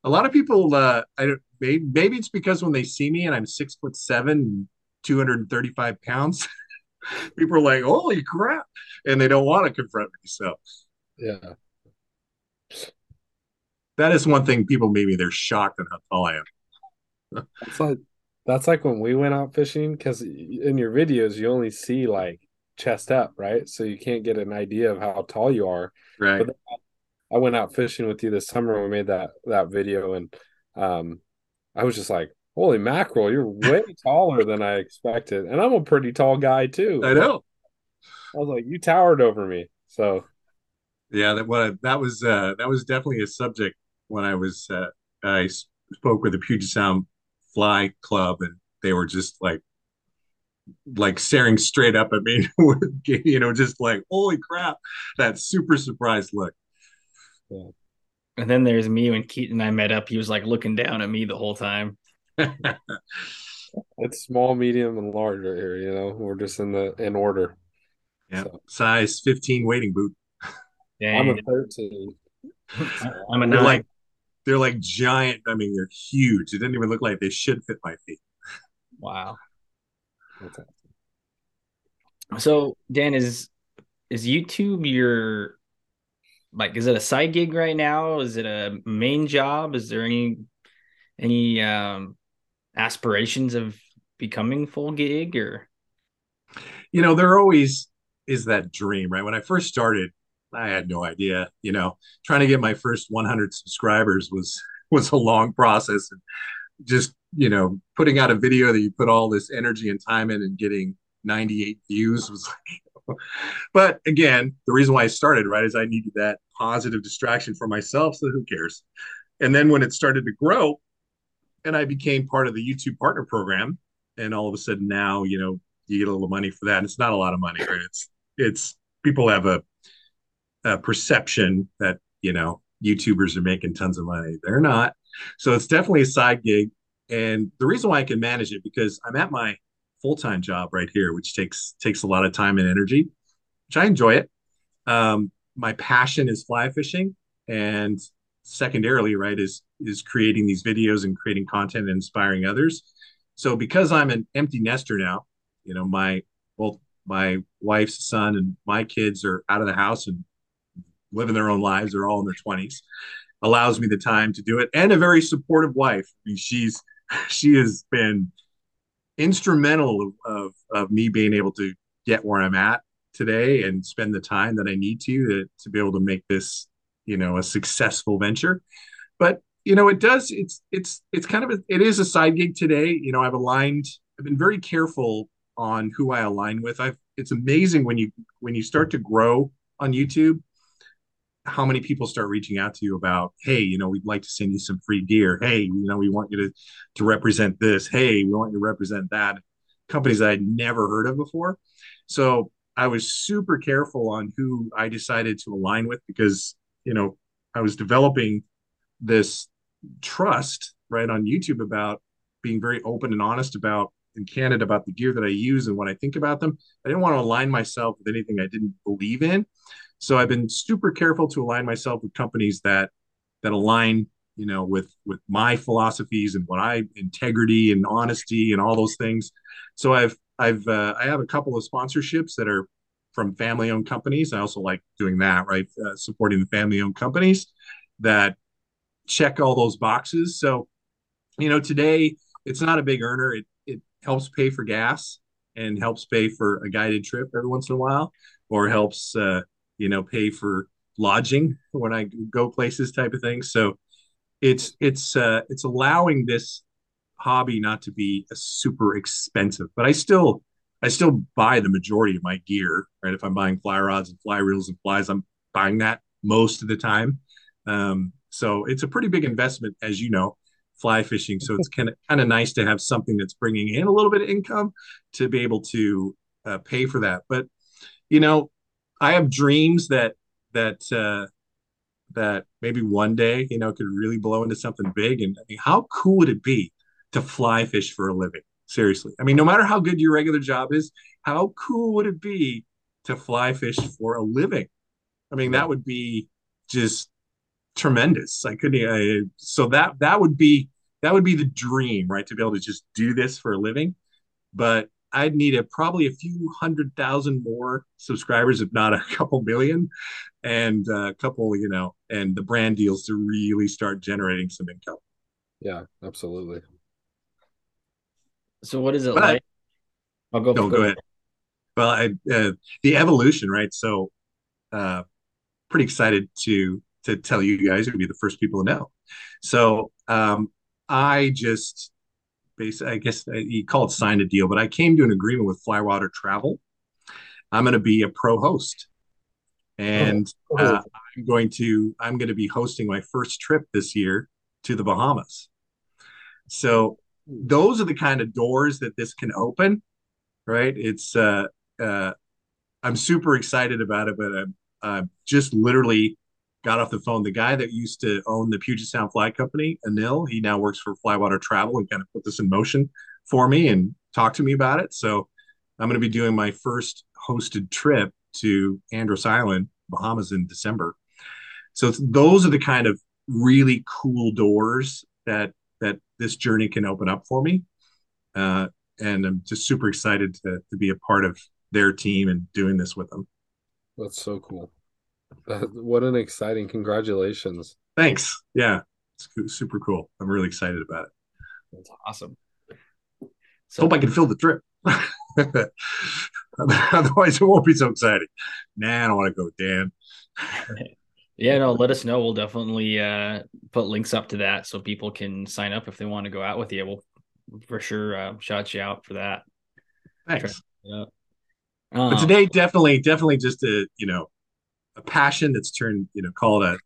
a lot of people uh i don't maybe, maybe it's because when they see me and i'm six foot seven 235 pounds people are like holy crap and they don't want to confront me so Yeah. that is one thing people maybe they're shocked at how tall i am It's like that's like when we went out fishing because in your videos you only see like chest up, right? So you can't get an idea of how tall you are. right But I went out fishing with you this summer. when We made that that video, and um, I was just like, "Holy mackerel! You're way taller than I expected." And I'm a pretty tall guy too. i know I was like, "You towered over me." So yeah that what that was uh that was definitely a subject when i was uh i spoke with the puget sound fly club and they were just like like staring straight up at me you know just like holy crap that super surprised look And then there's me when Keaton and I met up. He was like looking down at me the whole time. it's small, medium, and large right here. You know, we're just in the in order. yeah So- size 15 wading boot I'm a 13. I'm a they're nine. like they're like giant i mean they're huge it didn't even look like they should fit my feet wow. That's it. So Dan, is is YouTube your like is it a side gig right now? Is it a main job? Is there any any um aspirations of becoming full gig or you know there always is that dream right when i first started i had no idea you know trying to get my first 100 subscribers was was a long process and just you know putting out a video that you put all this energy and time in and getting 98 views was like but again the reason why i started right is i needed that positive distraction for myself so who cares? And then when it started to grow and i became part of the youtube partner program and all of a sudden now you know you get a little money for that and it's not a lot of money right? It's it's people have a, a perception that you know youtubers are making tons of money. They're not. So it's definitely a side gig and the reason why i can manage it because i'm at my full-time job right here which takes takes a lot of time and energy which i enjoy it. Um, my passion is fly fishing and secondarily right is is creating these videos and creating content and inspiring others. So because i'm an empty nester now you know my both my wife's son and my kids are out of the house and living their own lives they're all in their 20s allows me the time to do it and a very supportive wife. I mean, she's she has been instrumental of, of me being able to get where i'm at today and spend the time that i need to to, to be able to make this you know a successful venture. But you know it does it's it's it's kind of a, it is a side gig today. You know i've aligned i've been very careful on who i align with. I've it's amazing when you when you start to grow on youtube how many people start reaching out to you about, hey, you know, we'd like to send you some free gear. Hey, you know, we want you to to represent this. Hey, we want you to represent that. Companies that I'd never heard of before. So I was super careful on who I decided to align with because, you know, I was developing this trust right on YouTube about being very open and honest about in Canada about the gear that I use and what I think about them. I didn't want to align myself with anything I didn't believe in. So I've been super careful to align myself with companies that that align, you know, with with my philosophies and what I integrity and honesty and all those things. So I've I've uh, I have a couple of sponsorships that are from family owned companies. I also like doing that, right? Uh, supporting the family owned companies that check all those boxes. So, you know, today it's not a big earner. It it helps pay for gas and helps pay for a guided trip every once in a while, or helps uh, you know pay for lodging when I go places, type of thing. So it's it's uh, it's allowing this hobby not to be a super expensive, but I still I still buy the majority of my gear. Right, if I'm buying fly rods and fly reels and flies, I'm buying that most of the time. Um, so it's a pretty big investment, as you know, fly fishing. So it's kind of kind of nice to have something that's bringing in a little bit of income to be able to uh, pay for that. But you know, I have dreams that that uh, that maybe one day you know could really blow into something big. And I mean, how cool would it be to fly fish for a living? Seriously, I mean, no matter how good your regular job is, how cool would it be to fly fish for a living? I mean, that would be just tremendous. I couldn't. I, so that that would be that would be the dream, right? To be able to just do this for a living. But I'd need a probably a few hundred thousand more subscribers, if not a couple million, and a couple, you know, and the brand deals to really start generating some income. Yeah, absolutely. So what is it But- like? I'll go. No, go ahead. Well, I, uh, the evolution, right? So, uh, pretty excited to to tell you guys. You'll be the first people to know. So, um, I just basically, I guess uh, you call it signed a deal, but I came to an agreement with Flywater Travel. I'm going to be a pro host, and uh, I'm going to I'm going to be hosting my first trip this year to the Bahamas. So those are the kind of doors that this can open, right? It's uh, uh, I'm super excited about it, but I'm uh, just literally got off the phone. The guy that used to own the Puget Sound Fly Company, Anil, he now works for Flywater Travel and kind of put this in motion for me and talked to me about it. So I'm going to be doing my first hosted trip to Andros Island, Bahamas in December. So those are the kind of really cool doors that that this journey can open up for me. Uh, and I'm just super excited to, to be a part of their team and doing this with them. That's so cool. That, what an exciting congratulations. Thanks. Yeah, it's super cool. I'm really excited about it. That's awesome. So, Hope I can fill the trip. Otherwise, it won't be so exciting. Nah, I don't want to go, Dan. Yeah, no, let us know. We'll definitely uh, put links up to that so people can sign up if they want to go out with you. We'll for sure uh, shout you out for that. Thanks. Yeah. But Um, today, definitely, definitely just a you know a passion that's turned you know call it a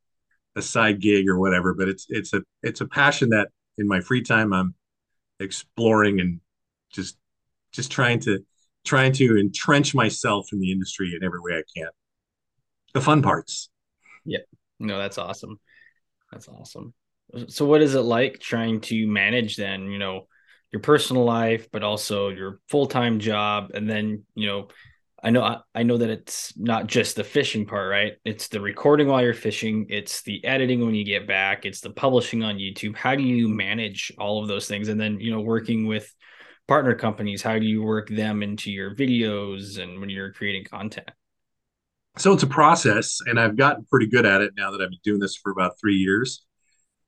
a side gig or whatever. But it's it's a it's a passion that in my free time I'm exploring and just just trying to trying to entrench myself in the industry in every way I can. The fun parts. Yep. No, that's awesome. That's awesome. So what is it like trying to manage then, you know, your personal life, but also your full-time job? And then, you know, I know I, know that it's not just the fishing part, right? It's the recording while you're fishing, it's the editing when you get back, it's the publishing on YouTube. How do you manage all of those things? And then, you know, working with partner companies, how do you work them into your videos and when you're creating content? so it's a process and i've gotten pretty good at it now that i've been doing this for about three years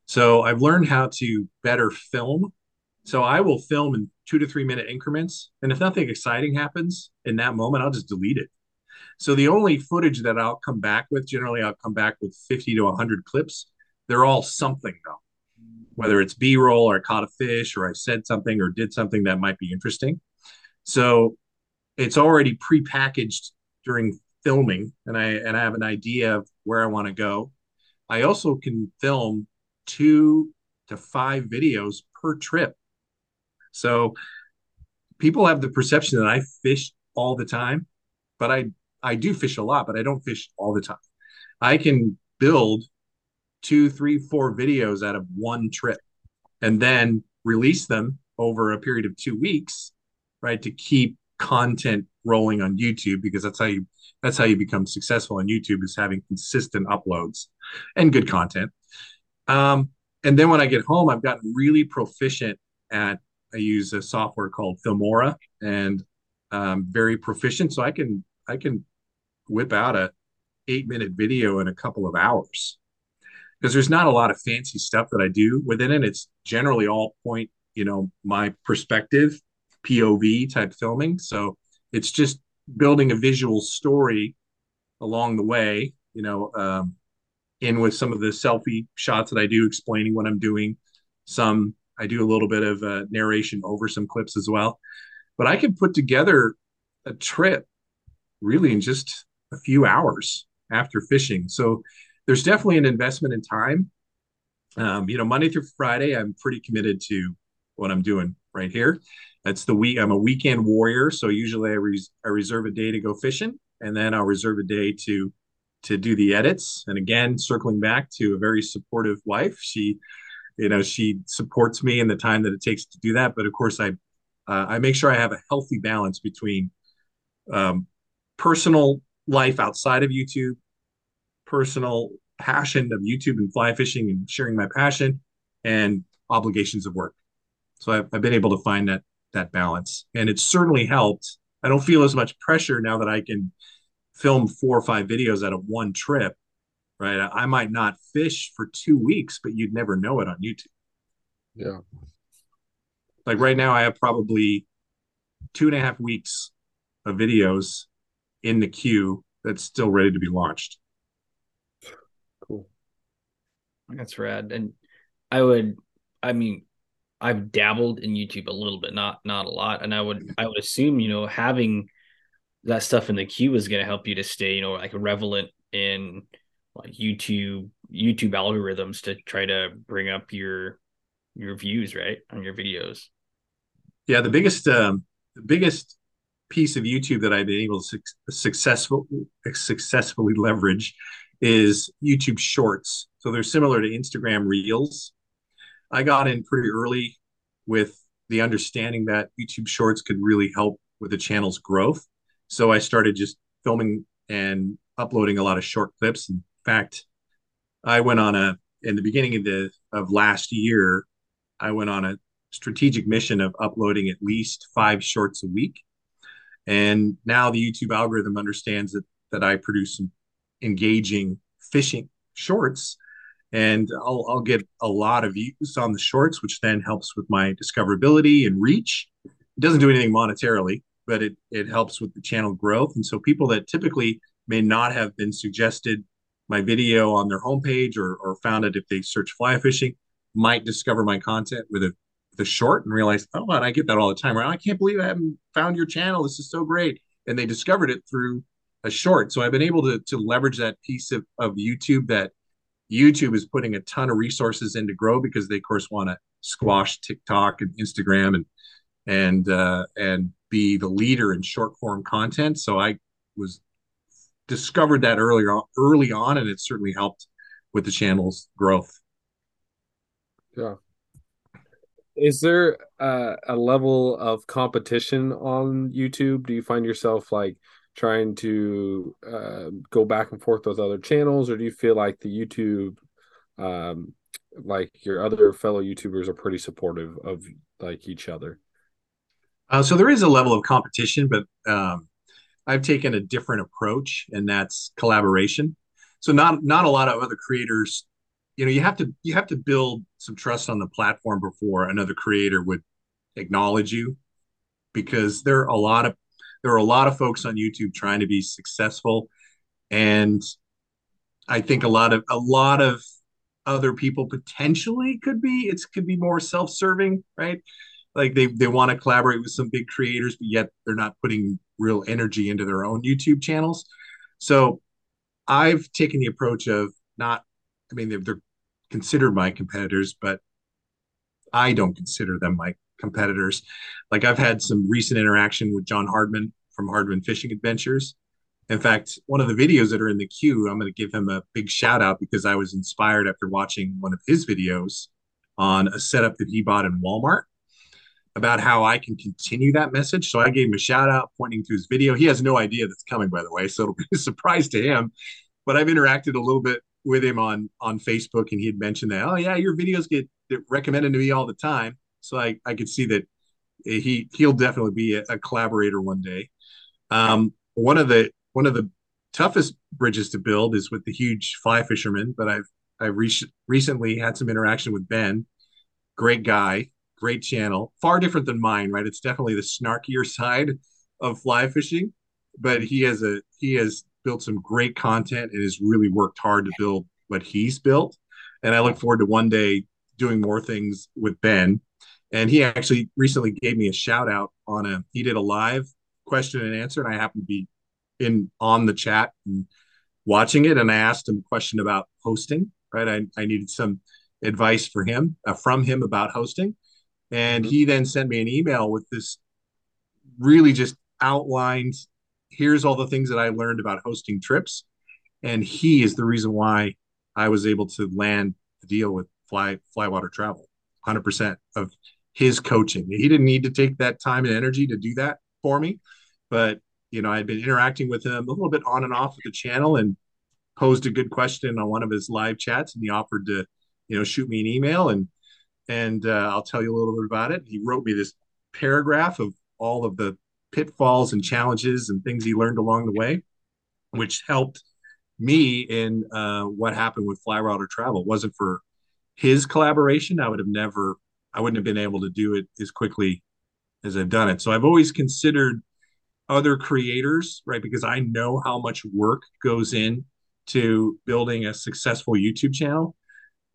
so i've learned how to better film so i will film in two to three minute increments. And if nothing exciting happens in that moment i'll just delete it. So the only footage that i'll come back with generally i'll come back with 50 to 100 clips. They're all something though. Whether it's b-roll or i caught a fish or i said something or did something that might be interesting. So it's already pre-packaged during filming and I and I have an idea of where I want to go, I also can film two to five videos per trip. So people have the perception that I fish all the time, but I I do fish a lot, but I don't fish all the time. I can build two, three, four videos out of one trip and then release them over a period of two weeks, right? To keep content rolling on YouTube because that's how you that's how you become successful on YouTube is having consistent uploads and good content. Um, and then when I get home, I've gotten really proficient at I use a software called Filmora and um, very proficient. So I can I can whip out a eight minute video in a couple of hours because there's not a lot of fancy stuff that I do within it. It's generally all point, you know, my perspective, POV type filming. So it's just building a visual story along the way, you know, um, in with some of the selfie shots that I do explaining what I'm doing. Some I do a little bit of uh, narration over some clips as well. But I can put together a trip really in just a few hours after fishing. So there's definitely an investment in time. Um, you know, Monday through Friday, I'm pretty committed to what I'm doing right here. That's the week. I'm a weekend warrior, so usually I, res- I reserve a day to go fishing, and then I'll reserve a day to to do the edits. And again, circling back to a very supportive wife, she, you know, she supports me in the time that it takes to do that. But of course, I uh, I make sure I have a healthy balance between um, personal life outside of YouTube, personal passion of YouTube and fly fishing and sharing my passion, and obligations of work. So I've, I've been able to find that that balance, and it's certainly helped. I don't feel as much pressure now that I can film four or five videos out of one trip. Right, I might not fish for two weeks, but you'd never know it on YouTube. Yeah. Like right now, I have probably two and a half weeks of videos in the queue that's still ready to be launched. Cool. That's rad. And I would, I mean, I've dabbled in YouTube a little bit, not not a lot, and I would I would assume you know having that stuff in the queue is going to help you to stay you know like relevant in like YouTube YouTube algorithms to try to bring up your your views right on your videos. Yeah, the biggest um, the biggest piece of YouTube that I've been able to su- successful successfully leverage is YouTube Shorts. So they're similar to Instagram Reels. I got in pretty early with the understanding that YouTube Shorts could really help with the channel's growth. So I started just filming and uploading a lot of short clips. In fact, I went on a in the beginning of the of last year, I went on a strategic mission of uploading at least five shorts a week. And now the YouTube algorithm understands that that I produce some engaging fishing shorts and I'll, I'll get a lot of views on the shorts, which then helps with my discoverability and reach. It doesn't do anything monetarily, but it it helps with the channel growth. And so people that typically may not have been suggested my video on their homepage or, or found it if they search fly fishing might discover my content with a the short and realize, oh, and I get that all the time. Right? I can't believe I haven't found your channel. This is so great. And they discovered it through a short. So I've been able to to leverage that piece of, of YouTube that YouTube is putting a ton of resources in to grow because they of course want to squash TikTok and Instagram and and uh, and be the leader in short form content. So I was discovered that earlier on, early on, and it certainly helped with the channel's growth. Yeah. Is there uh, a level of competition on YouTube? Do you find yourself like trying to uh, go back and forth with other channels, or do you feel like the YouTube, um, like your other fellow YouTubers, are pretty supportive of like each other? Uh, so there is a level of competition, but um, I've taken a different approach, and that's collaboration. So not not a lot of other creators, you know, you have to you have to build some trust on the platform before another creator would acknowledge you, because there are a lot of there are a lot of folks on YouTube trying to be successful, and I think a lot of a lot of other people potentially could be it's could be more self-serving, right? Like they they want to collaborate with some big creators, but yet they're not putting real energy into their own YouTube channels. So I've taken the approach of not, I mean, they're, they're considered my competitors, but I don't consider them my competitors. Like I've had some recent interaction with John Hardman from Hardman Fishing Adventures. In fact, one of the videos that are in the queue, I'm going to give him a big shout out because I was inspired after watching one of his videos on a setup that he bought in Walmart about how I can continue that message. So I gave him a shout out pointing to his video. He has no idea that's coming, by the way, so it'll be a surprise to him. But I've interacted a little bit with him on on Facebook, and he had mentioned that, oh yeah, your videos get recommended to me all the time. So I I could see that he he'll definitely be a, a collaborator one day. Um, one of the one of the toughest bridges to build is with the huge fly fisherman, but I've I re- recently had some interaction with Ben. Great guy, great channel, far different than mine, right? It's definitely the snarkier side of fly fishing, but he has a he has built some great content and has really worked hard to build what he's built. And I look forward to one day doing more things with Ben. And he actually recently gave me a shout out on a he did a live question and answer, and I happened to be in on the chat and watching it, and I asked him a question about hosting. Right, I, I needed some advice for him uh, from him about hosting, and mm-hmm. he then sent me an email with this really just outlined here's all the things that I learned about hosting trips. And he is the reason why I was able to land the deal with Fly Flywater Travel. 100% of his coaching. He didn't need to take that time and energy to do that for me, but you know, I'd been interacting with him a little bit on and off of the channel and posed a good question on one of his live chats and he offered to, you know, shoot me an email and and uh, I'll tell you a little bit about it. He wrote me this paragraph of all of the pitfalls and challenges and things he learned along the way, which helped me in uh, what happened with Flywater Travel. It wasn't for his collaboration, I would have never, I wouldn't have been able to do it as quickly as I've done it. So I've always considered other creators, right? Because I know how much work goes in to building a successful YouTube channel.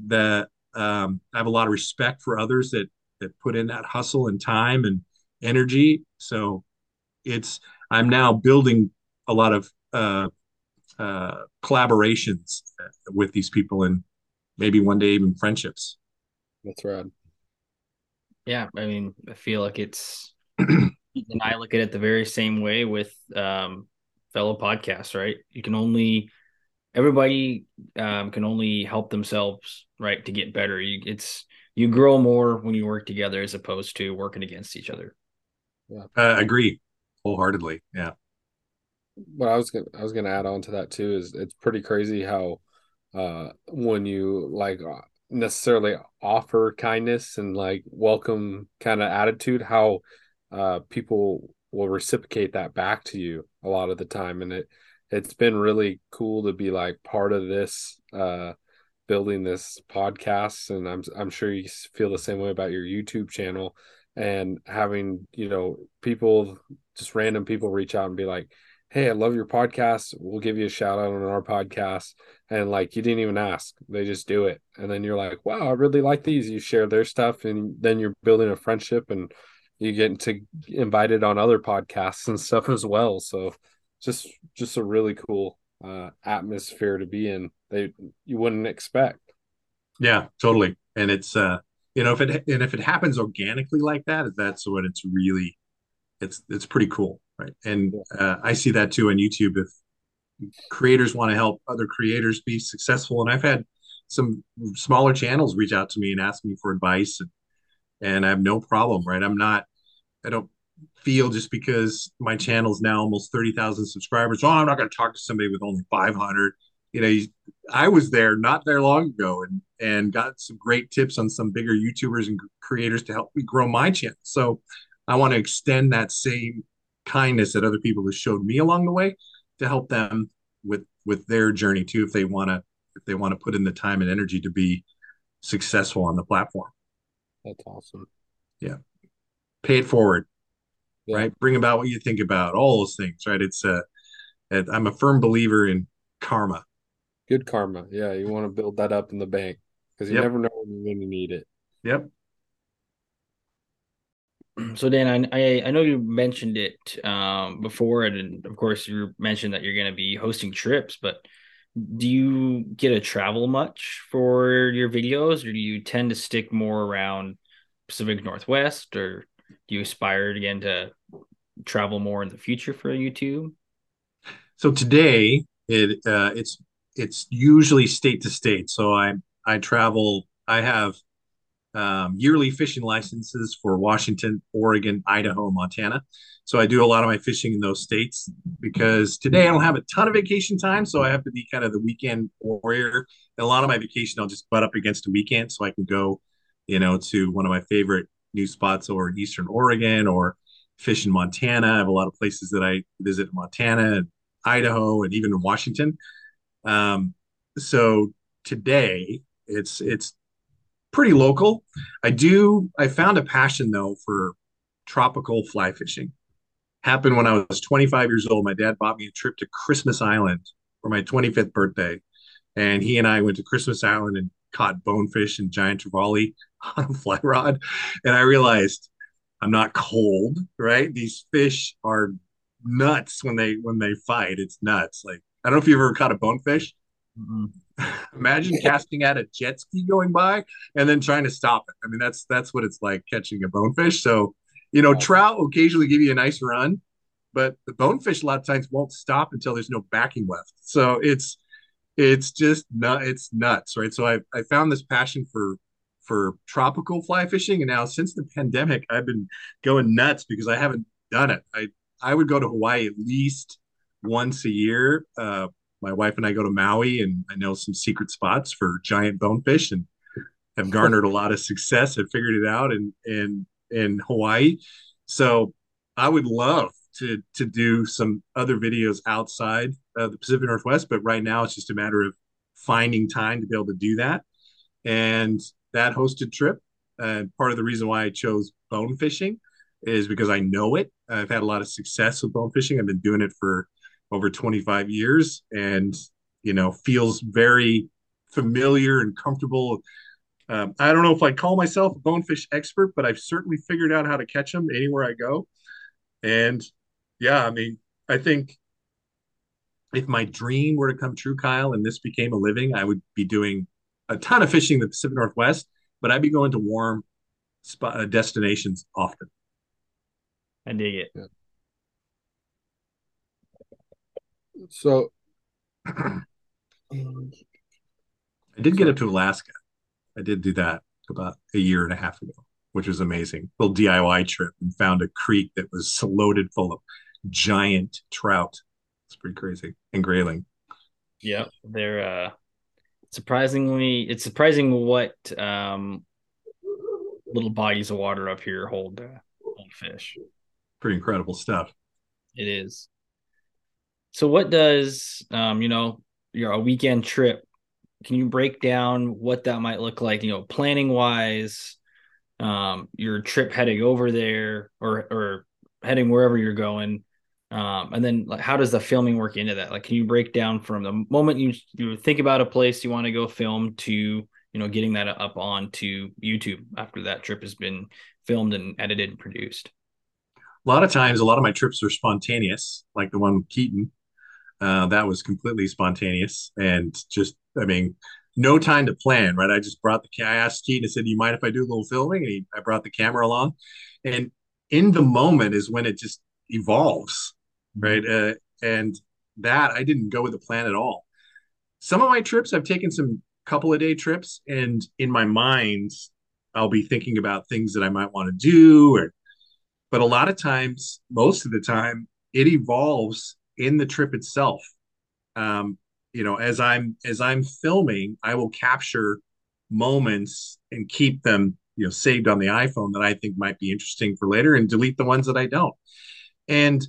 That um, I have a lot of respect for others that that put in that hustle and time and energy. So it's I'm now building a lot of uh, uh, collaborations with these people and maybe one day even friendships. That's right. Yeah, I mean, I feel like it's and I look at it the very same way with um, fellow podcasts, right? You can only everybody um, can only help themselves, right, to get better. You, it's you grow more when you work together as opposed to working against each other. Yeah, uh, agree wholeheartedly. Yeah. What I was gonna I was gonna add on to that too is it's pretty crazy how uh when you like uh, necessarily offer kindness and like welcome kind of attitude how uh, people will reciprocate that back to you a lot of the time, and it it's been really cool to be like part of this uh, building this podcast, and I'm I'm sure you feel the same way about your YouTube channel and having you know people just random people reach out and be like hey i love your podcast. We'll give you a shout out on our podcast and like you didn't even ask. They just do it. And then you're like wow i really like these. You share their stuff and then you're building a friendship and you get to invited on other podcasts and stuff as well. So just just a really cool uh, atmosphere to be in. They you wouldn't expect. Yeah, totally. And it's uh you know if it and if it happens organically like that, that's what it's really it's it's pretty cool, right? And uh, I see that too on YouTube. If creators want to help other creators be successful, and I've had some smaller channels reach out to me and ask me for advice and and I have no problem, right? I'm not, I don't feel just because my channel is now almost 30,000 subscribers. Oh, I'm not going to talk to somebody with only 500. You know, I was there not there long ago and, and got some great tips on some bigger YouTubers and creators to help me grow my channel. So I want to extend that same kindness that other people have showed me along the way to help them with, with their journey too, if they want to, if they want to put in the time and energy to be successful on the platform. That's awesome. Yeah. Pay it forward. Yeah. Right. Bring about what you think about all those things. Right. It's uh I'm a firm believer in karma. Good karma. Yeah. You want to build that up in the bank because you yep. never know when you're going to need it. Yep. So Dan, I, I I know you mentioned it um, before, and of course you mentioned that you're going to be hosting trips. But do you get to travel much for your videos, or do you tend to stick more around Pacific Northwest, or do you aspire again to travel more in the future for YouTube? So today it uh, it's it's usually state to state. So I I travel. I have um, yearly fishing licenses for Washington, Oregon, Idaho, Montana. So I do a lot of my fishing in those states because today I don't have a ton of vacation time, so I have to be kind of the weekend warrior. And a lot of my vacation I'll just butt up against a weekend, so I can go, you know, to one of my favorite new spots or Eastern Oregon or fish in Montana. I have a lot of places that I visit in Montana and Idaho and even in Washington. Um, so today it's it's pretty local. I do I found a passion though for tropical fly fishing. Happened when I was 25 years old. My dad bought me a trip to Christmas Island for my 25th birthday. And he and I went to Christmas Island and caught bonefish and giant trevally on a fly rod. And I realized I'm not cold, right? These fish are nuts when they when they fight. It's nuts. Like I don't know if you've ever caught a bonefish. Mm-hmm. Imagine casting at a jet ski going by and then trying to stop it. I mean, that's that's what it's like catching a bonefish. So, you know, trout occasionally give you a nice run, but the bonefish a lot of times won't stop until there's no backing left. So it's it's just nut it's nuts, right? So I I found this passion for for tropical fly fishing, and now since the pandemic, I've been going nuts because I haven't done it. I I would go to Hawaii at least once a year. Uh, my wife and I go to Maui, and I know some secret spots for giant bonefish, and have garnered a lot of success. Have figured it out in in in Hawaii. So I would love to to do some other videos outside of the Pacific Northwest, but right now it's just a matter of finding time to be able to do that. And that hosted trip, uh, part of the reason why I chose bone fishing is because I know it. I've had a lot of success with bone fishing. I've been doing it for over 25 years and you know feels very familiar and comfortable um, i don't know if i call myself a bonefish expert but i've certainly figured out how to catch them anywhere i go and yeah i mean i think if my dream were to come true kyle and this became a living i would be doing a ton of fishing in the pacific northwest but i'd be going to warm spot, uh, destinations often i dig it yeah. So I did get up to Alaska. I did do that about a year and a half ago, which was amazing. Little DIY trip and found a creek that was loaded full of giant trout. It's pretty crazy. And grayling. Yep. They're uh surprisingly it's surprising what um little bodies of water up here hold uh, hold fish. Pretty incredible stuff. It is. So what does um, you know, your a weekend trip, can you break down what that might look like, you know, planning wise, um, your trip heading over there or or heading wherever you're going? Um, and then like how does the filming work into that? Like can you break down from the moment you you think about a place you want to go film to you know getting that up onto YouTube after that trip has been filmed and edited and produced? A lot of times, a lot of my trips are spontaneous, like the one with Keaton. Uh, that was completely spontaneous and just, I mean, no time to plan, right? I just brought the, I asked Keaton, I said, do you mind if I do a little filming? And he, I brought the camera along. And in the moment is when it just evolves, right? Uh, and that I didn't go with the plan at all. Some of my trips, I've taken some couple of day trips, and in my mind, I'll be thinking about things that I might want to do. Or, but a lot of times, most of the time, it evolves in the trip itself. Um, you know, as I'm as I'm filming, I will capture moments and keep them, you know, saved on the iPhone that I think might be interesting for later, and delete the ones that I don't. And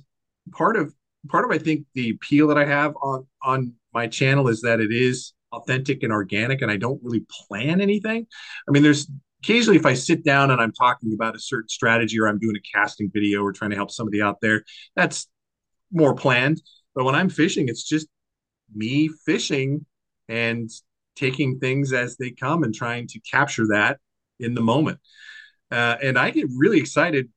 part of part of I think the appeal that I have on on my channel is that it is authentic and organic, and I don't really plan anything. I mean, there's occasionally if I sit down and I'm talking about a certain strategy or I'm doing a casting video or trying to help somebody out there, that's more planned. But when I'm fishing, it's just me fishing and taking things as they come and trying to capture that in the moment. Uh, and I get really excited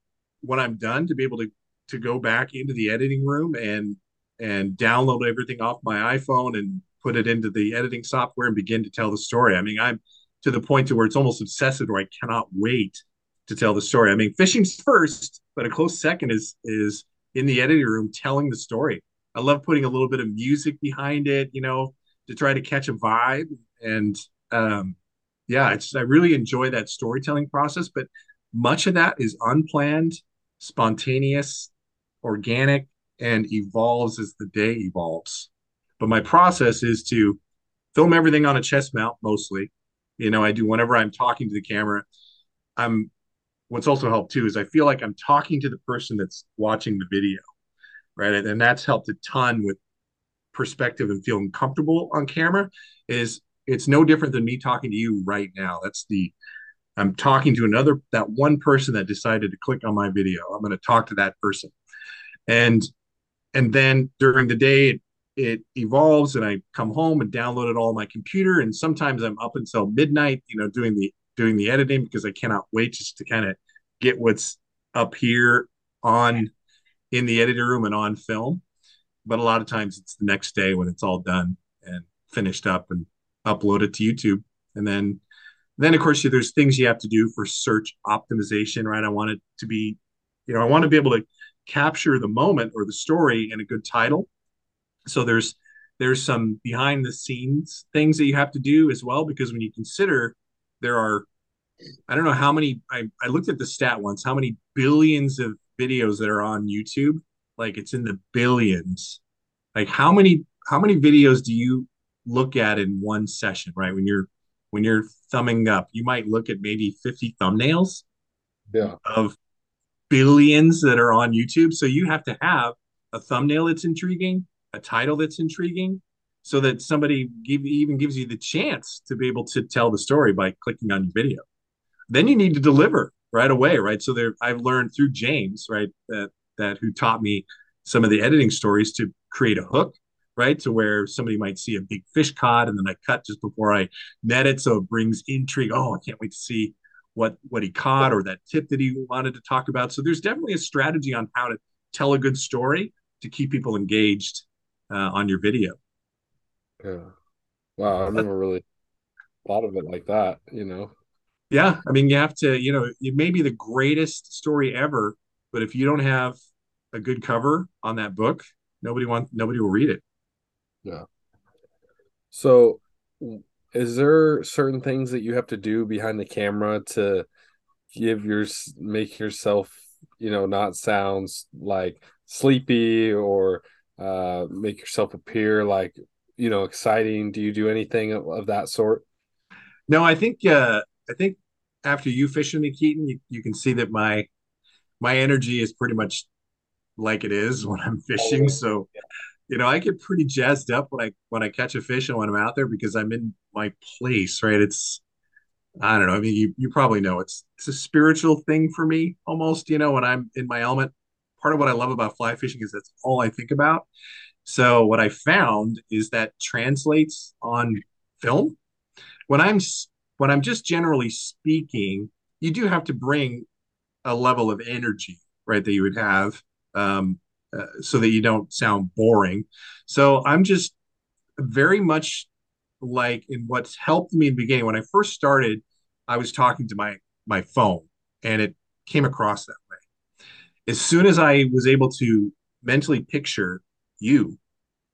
when I'm done to be able to to go back into the editing room and and download everything off my iPhone and put it into the editing software and begin to tell the story. I mean, I'm to the point to where it's almost obsessive where I cannot wait to tell the story. I mean, fishing's first, but a close second is is in the editing room telling the story. I love putting a little bit of music behind it, you know, to try to catch a vibe. And um, yeah, it's I really enjoy that storytelling process, but much of that is unplanned, spontaneous, organic, and evolves as the day evolves. But my process is to film everything on a chest mount mostly. You know, I do whenever I'm talking to the camera. I'm what's also helped too is I feel like I'm talking to the person that's watching the video, right? And that's helped a ton with perspective and feeling comfortable on camera. Is it's no different than me talking to you right now. That's the I'm talking to another that one person that decided to click on my video. I'm going to talk to that person, and and then during the day it, it evolves, and I come home and download it all on my computer. And sometimes I'm up until midnight, you know, doing the doing the editing because I cannot wait just to kind of get what's up here on in the editing room and on film. But a lot of times it's the next day when it's all done and finished up and uploaded to YouTube. And then then of course there's things you have to do for search optimization, right? I want it to be, you know, I want to be able to capture the moment or the story in a good title. So there's there's some behind the scenes things that you have to do as well because when you consider there are I don't know how many I, I looked at the stat once, how many billions of videos that are on YouTube. Like it's in the billions. Like how many how many videos do you look at in one session, right? When you're when you're thumbing up, you might look at maybe 50 thumbnails Yeah. of billions that are on YouTube. So you have to have a thumbnail that's intriguing, a title that's intriguing, so that somebody give, even gives you the chance to be able to tell the story by clicking on your video. Then you need to deliver right away, right? So there, I've learned through James, right, that that who taught me some of the editing stories to create a hook, right, to where somebody might see a big fish caught, and then I cut just before I net it, so it brings intrigue. Oh, I can't wait to see what what he caught or that tip that he wanted to talk about. So there's definitely a strategy on how to tell a good story to keep people engaged uh, on your video. Yeah. Wow, I never really thought of it like that, you know. Yeah, I mean, you have to, you know, it may be the greatest story ever, but if you don't have a good cover on that book, nobody want nobody will read it. Yeah. So, is there certain things that you have to do behind the camera to give your make yourself, you know, not sounds like sleepy or uh make yourself appear like, you know, exciting? Do you do anything of, of that sort? No, I think uh I think after you fishing me, Keaton, you, you can see that my my energy is pretty much like it is when I'm fishing. So, you know, I get pretty jazzed up when I when I catch a fish and when I'm out there because I'm in my place, right? It's I don't know. I mean, you you probably know it's it's a spiritual thing for me almost, you know, when I'm in my element. Part of what I love about fly fishing is that's all I think about. So what I found is that translates on film. When I'm when I'm just generally speaking, you do have to bring a level of energy, right, that you would have um, uh, so that you don't sound boring. So I'm just very much like in what's helped me in the beginning. When I first started, I was talking to my my phone, and it came across that way. As soon as I was able to mentally picture you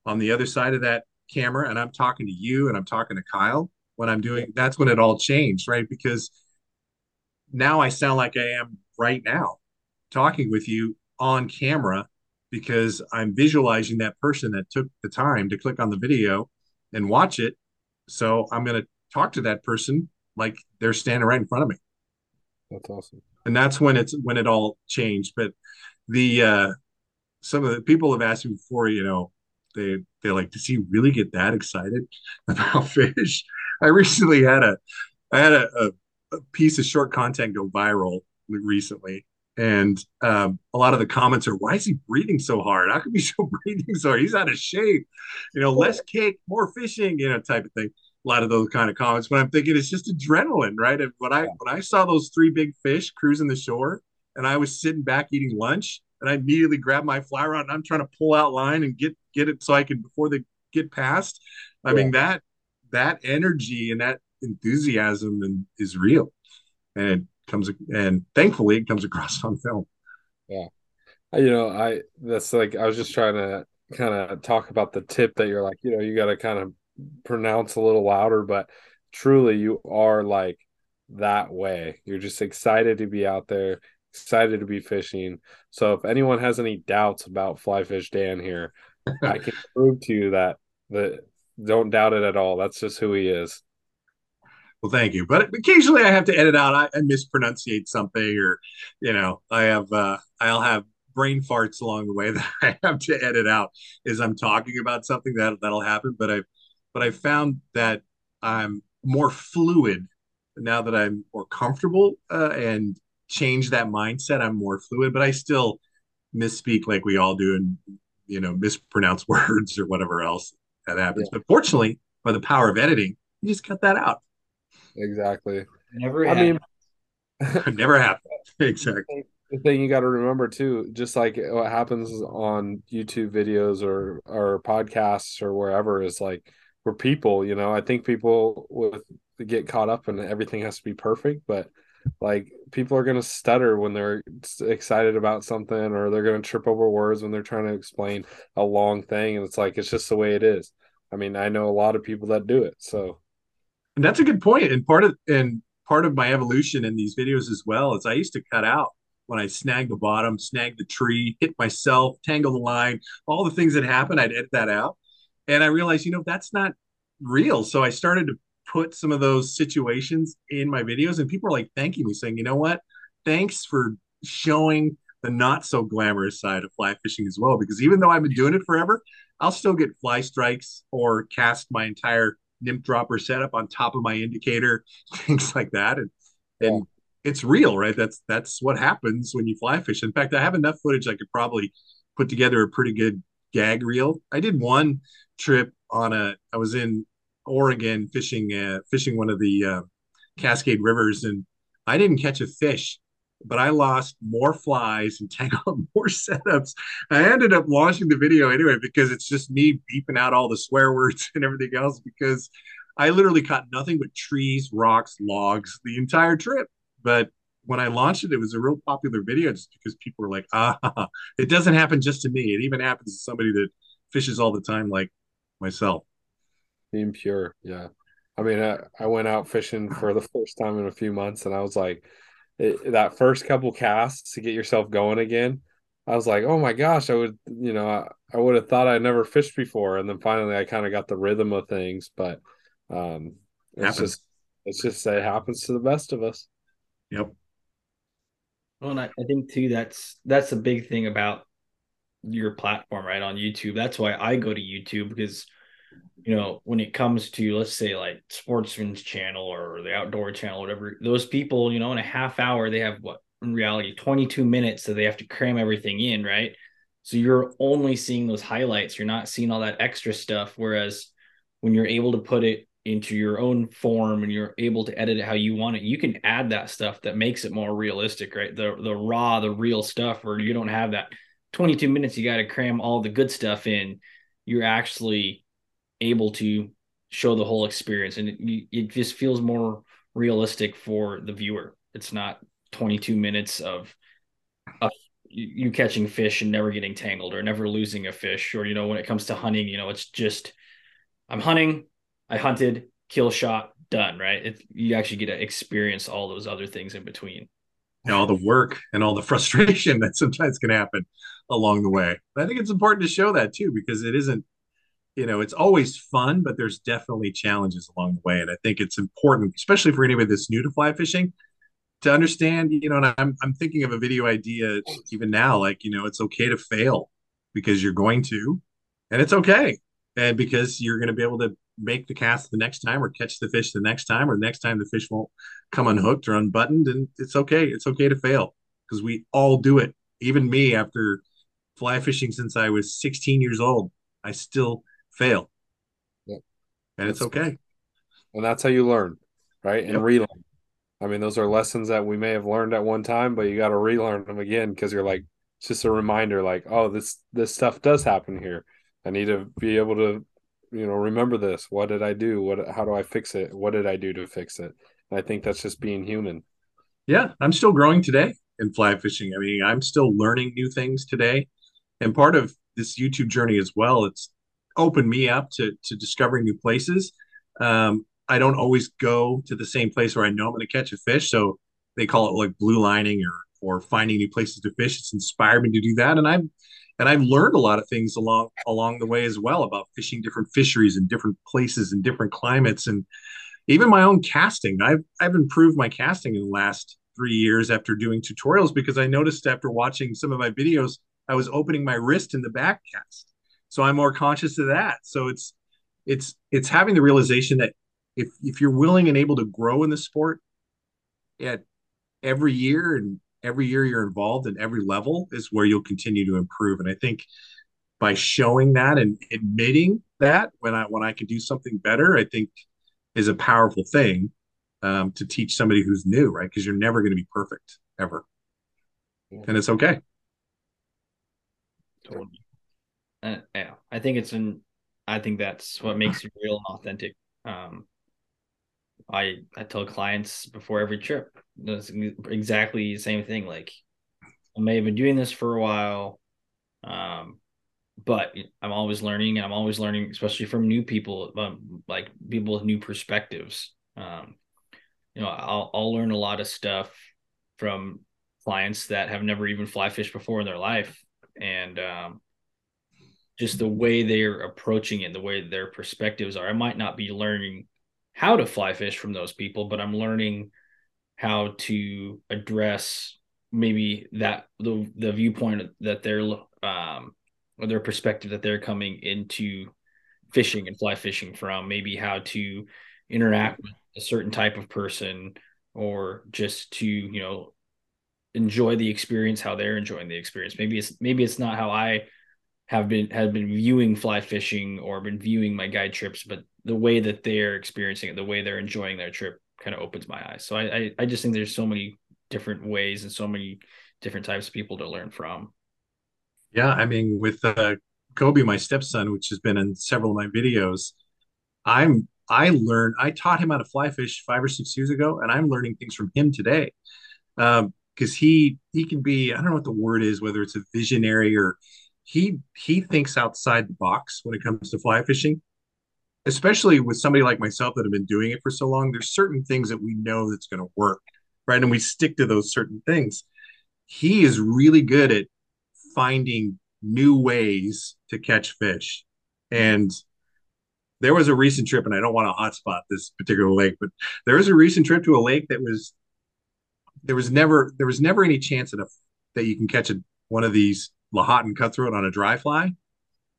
on the other side of that camera, and I'm talking to you, and I'm talking to Kyle, when I'm doing that's when it all changed, right? Because now I sound like I am right now talking with you on camera because I'm visualizing that person that took the time to click on the video and watch it. So I'm going to talk to that person like they're standing right in front of me. That's awesome. And that's when it's when it all changed. But the uh some of the people have asked me before, you know, they they like, does he really get that excited about fish? I recently had a I had a, a, a piece of short content go viral recently, and um, a lot of the comments are, "Why is he breathing so hard? How come he's so breathing so hard? He's out of shape. You know, less cake, more fishing. You know, type of thing." A lot of those kind of comments. But I'm thinking it's just adrenaline, right? And when I when I saw those three big fish cruising the shore, and I was sitting back eating lunch, and I immediately grabbed my fly rod and I'm trying to pull out line and get get it so I can before they get past. I Yeah. mean that that energy and that enthusiasm and is real, and comes and thankfully it comes across on film. Yeah, you know i that's like i was just trying to kind of talk about the tip that you're like you know you got to kind of pronounce a little louder but truly you are like that way. You're just excited to be out there excited to be fishing. So if anyone has any doubts about FlyFishDan here i can prove to you that that don't doubt it at all. That's just who he is Well, thank you. But occasionally I have to edit out. I, I mispronunciate something, or you know, I have uh, I'll have brain farts along the way that I have to edit out as I'm talking about something that that'll happen. But I've but I found that I'm more fluid now that I'm more comfortable uh, and change that mindset. I'm more fluid, but I still misspeak like we all do, and you know, mispronounce words or whatever else that happens. But fortunately, by the power of editing, you just cut that out. Exactly Never. i mean Never happened. Exactly. the thing you got to remember too just like what happens on youtube videos or or podcasts or wherever is like we're people you know i think people with get caught up and everything has to be perfect but like people are going to stutter when they're excited about something or they're going to trip over words when they're trying to explain a long thing and it's like it's just the way it is i mean i know a lot of people that do it so And that's a good point. And part of and part of my evolution in these videos as well is I used to cut out when I snagged the bottom, snagged the tree, hit myself, tangle the line, all the things that happen, I'd edit that out. And I realized, you know, that's not real. So I started to put some of those situations in my videos, and people are like thanking me, saying, you know what? Thanks for showing the not so glamorous side of fly fishing as well. Because even though I've been doing it forever, I'll still get fly strikes or cast my entire nymph dropper setup on top of my indicator, things like that. And and it's real, right? That's that's what happens when you fly fish. In fact, I have enough footage I could probably put together a pretty good gag reel. I did one trip on a I was in Oregon fishing uh, fishing one of the uh, Cascade rivers and I didn't catch a fish, but I lost more flies and tangled more setups. I ended up launching the video anyway because it's just me beeping out all the swear words and everything else because I literally caught nothing but trees, rocks, logs the entire trip. But when I launched it, it was a real popular video just because people were like, ah, it doesn't happen just to me. It even happens to somebody that fishes all the time, like myself. being pure yeah i mean I, I went out fishing for the first time in a few months and i was like it, that first couple casts to get yourself going again i was like oh my gosh i would you know i, I would have thought i'd never fished before and then finally i kind of got the rhythm of things but um it's Happens. just it's just it happens to the best of us Yep. Well, and I, I think too that's that's a big thing about your platform, right? On YouTube. That's why I go to YouTube because you know, when it comes to let's say like Sportsman's channel or the outdoor channel, whatever, those people, you know, in a half hour, they have what in reality 22 minutes so they have to cram everything in, right? So you're only seeing those highlights. You're not seeing all that extra stuff. Whereas when you're able to put it into your own form and you're able to edit it how you want it, you can add that stuff that makes it more realistic, right? The the raw, the real stuff where you don't have that 22 minutes, you got to cram all the good stuff in. You're actually able to show the whole experience and it, it just feels more realistic for the viewer. It's not 22 minutes of you catching fish and never getting tangled or never losing a fish or you know when it comes to hunting, you know, it's just I'm hunting, I hunted, kill shot, done, right? It, you actually get to experience all those other things in between. Know, all the work and all the frustration that sometimes can happen along the way. But I think it's important to show that too, because it isn't, you know, it's always fun, but there's definitely challenges along the way. And I think it's important, especially for anybody that's new to fly fishing, to understand, you know, and I'm I'm thinking of a video idea even now, like, you know, it's okay to fail because you're going to, and it's okay. And because you're going to be able to make the cast the next time or catch the fish the next time or the next time the fish won't come unhooked or unbuttoned and it's okay it's okay to fail because we all do it even me after fly fishing since i was 16 years old i still fail Yep. and it's That's- okay and that's how you learn right and Yep. relearn I mean, those are lessons that we may have learned at one time, but you got to relearn them again because you're like, it's just a reminder, like, oh, this this stuff does happen here. I need to be able to, you know, remember this. What did I do? What? How do I fix it? What did I do to fix it? And I think that's just being human. Yeah, I'm still growing today in fly fishing. I mean, I'm still learning new things today. And part of this YouTube journey as well, it's opened me up to to discovering new places. Um, I don't always go to the same place where I know I'm going to catch a fish. So they call it like blue lining or or finding new places to fish. It's inspired me to do that, and I've and I've learned a lot of things along along the way as well about fishing different fisheries in different places and different climates, and even my own casting. I've I've improved my casting in the last three years after doing tutorials because I noticed after watching some of my videos, I was opening my wrist in the back cast. So I'm more conscious of that. So it's it's it's having the realization that if if you're willing and able to grow in the sport at every year and every year you're involved in every level is where you'll continue to improve. And i think by showing that and admitting that when i when i can do something better i think is a powerful thing um, to teach somebody who's new right? Because you're never going to be perfect ever. And it's okay. Totally. Uh, yeah, I think it's an. I think that's what makes you real and authentic. Um, I I tell clients before every trip, that's exactly the same thing. Like, I may have been doing this for a while, um, but I'm always learning, and I'm always learning, especially from new people, um, like people with new perspectives. Um, you know, I'll I'll learn a lot of stuff from clients that have never even fly fished before in their life, and um, just the way they're approaching it, the way their perspectives are. I might not be learning how to fly fish from those people, but I'm learning how to address maybe that the the viewpoint that they're um or their perspective that they're coming into fishing and fly fishing from, maybe how to interact with a certain type of person or just to, you know, enjoy the experience how they're enjoying the experience. Maybe it's maybe it's not how I have been have been viewing fly fishing or been viewing my guide trips, but the way that they're experiencing it, the way they're enjoying their trip, kind of opens my eyes. So I, I, I just think there's so many different ways and so many different types of people to learn from. Yeah, I mean, with uh, Kobe, my stepson, which has been in several of my videos, I'm I learned I taught him how to fly fish five or six years ago, and I'm learning things from him today. Um, because he he can be I don't know what the word is, whether it's a visionary or he he thinks outside the box when it comes to fly fishing especially with somebody like myself that have been doing it for so long. There's certain things that we know that's going to work right? And we stick to those certain things. He is really good at finding new ways to catch fish. And there was a recent trip and i don't want to hotspot this particular lake but there was a recent trip to a lake that was there was never there was never any chance enough that you can catch a, one of these Lahontan cutthroat on a dry fly.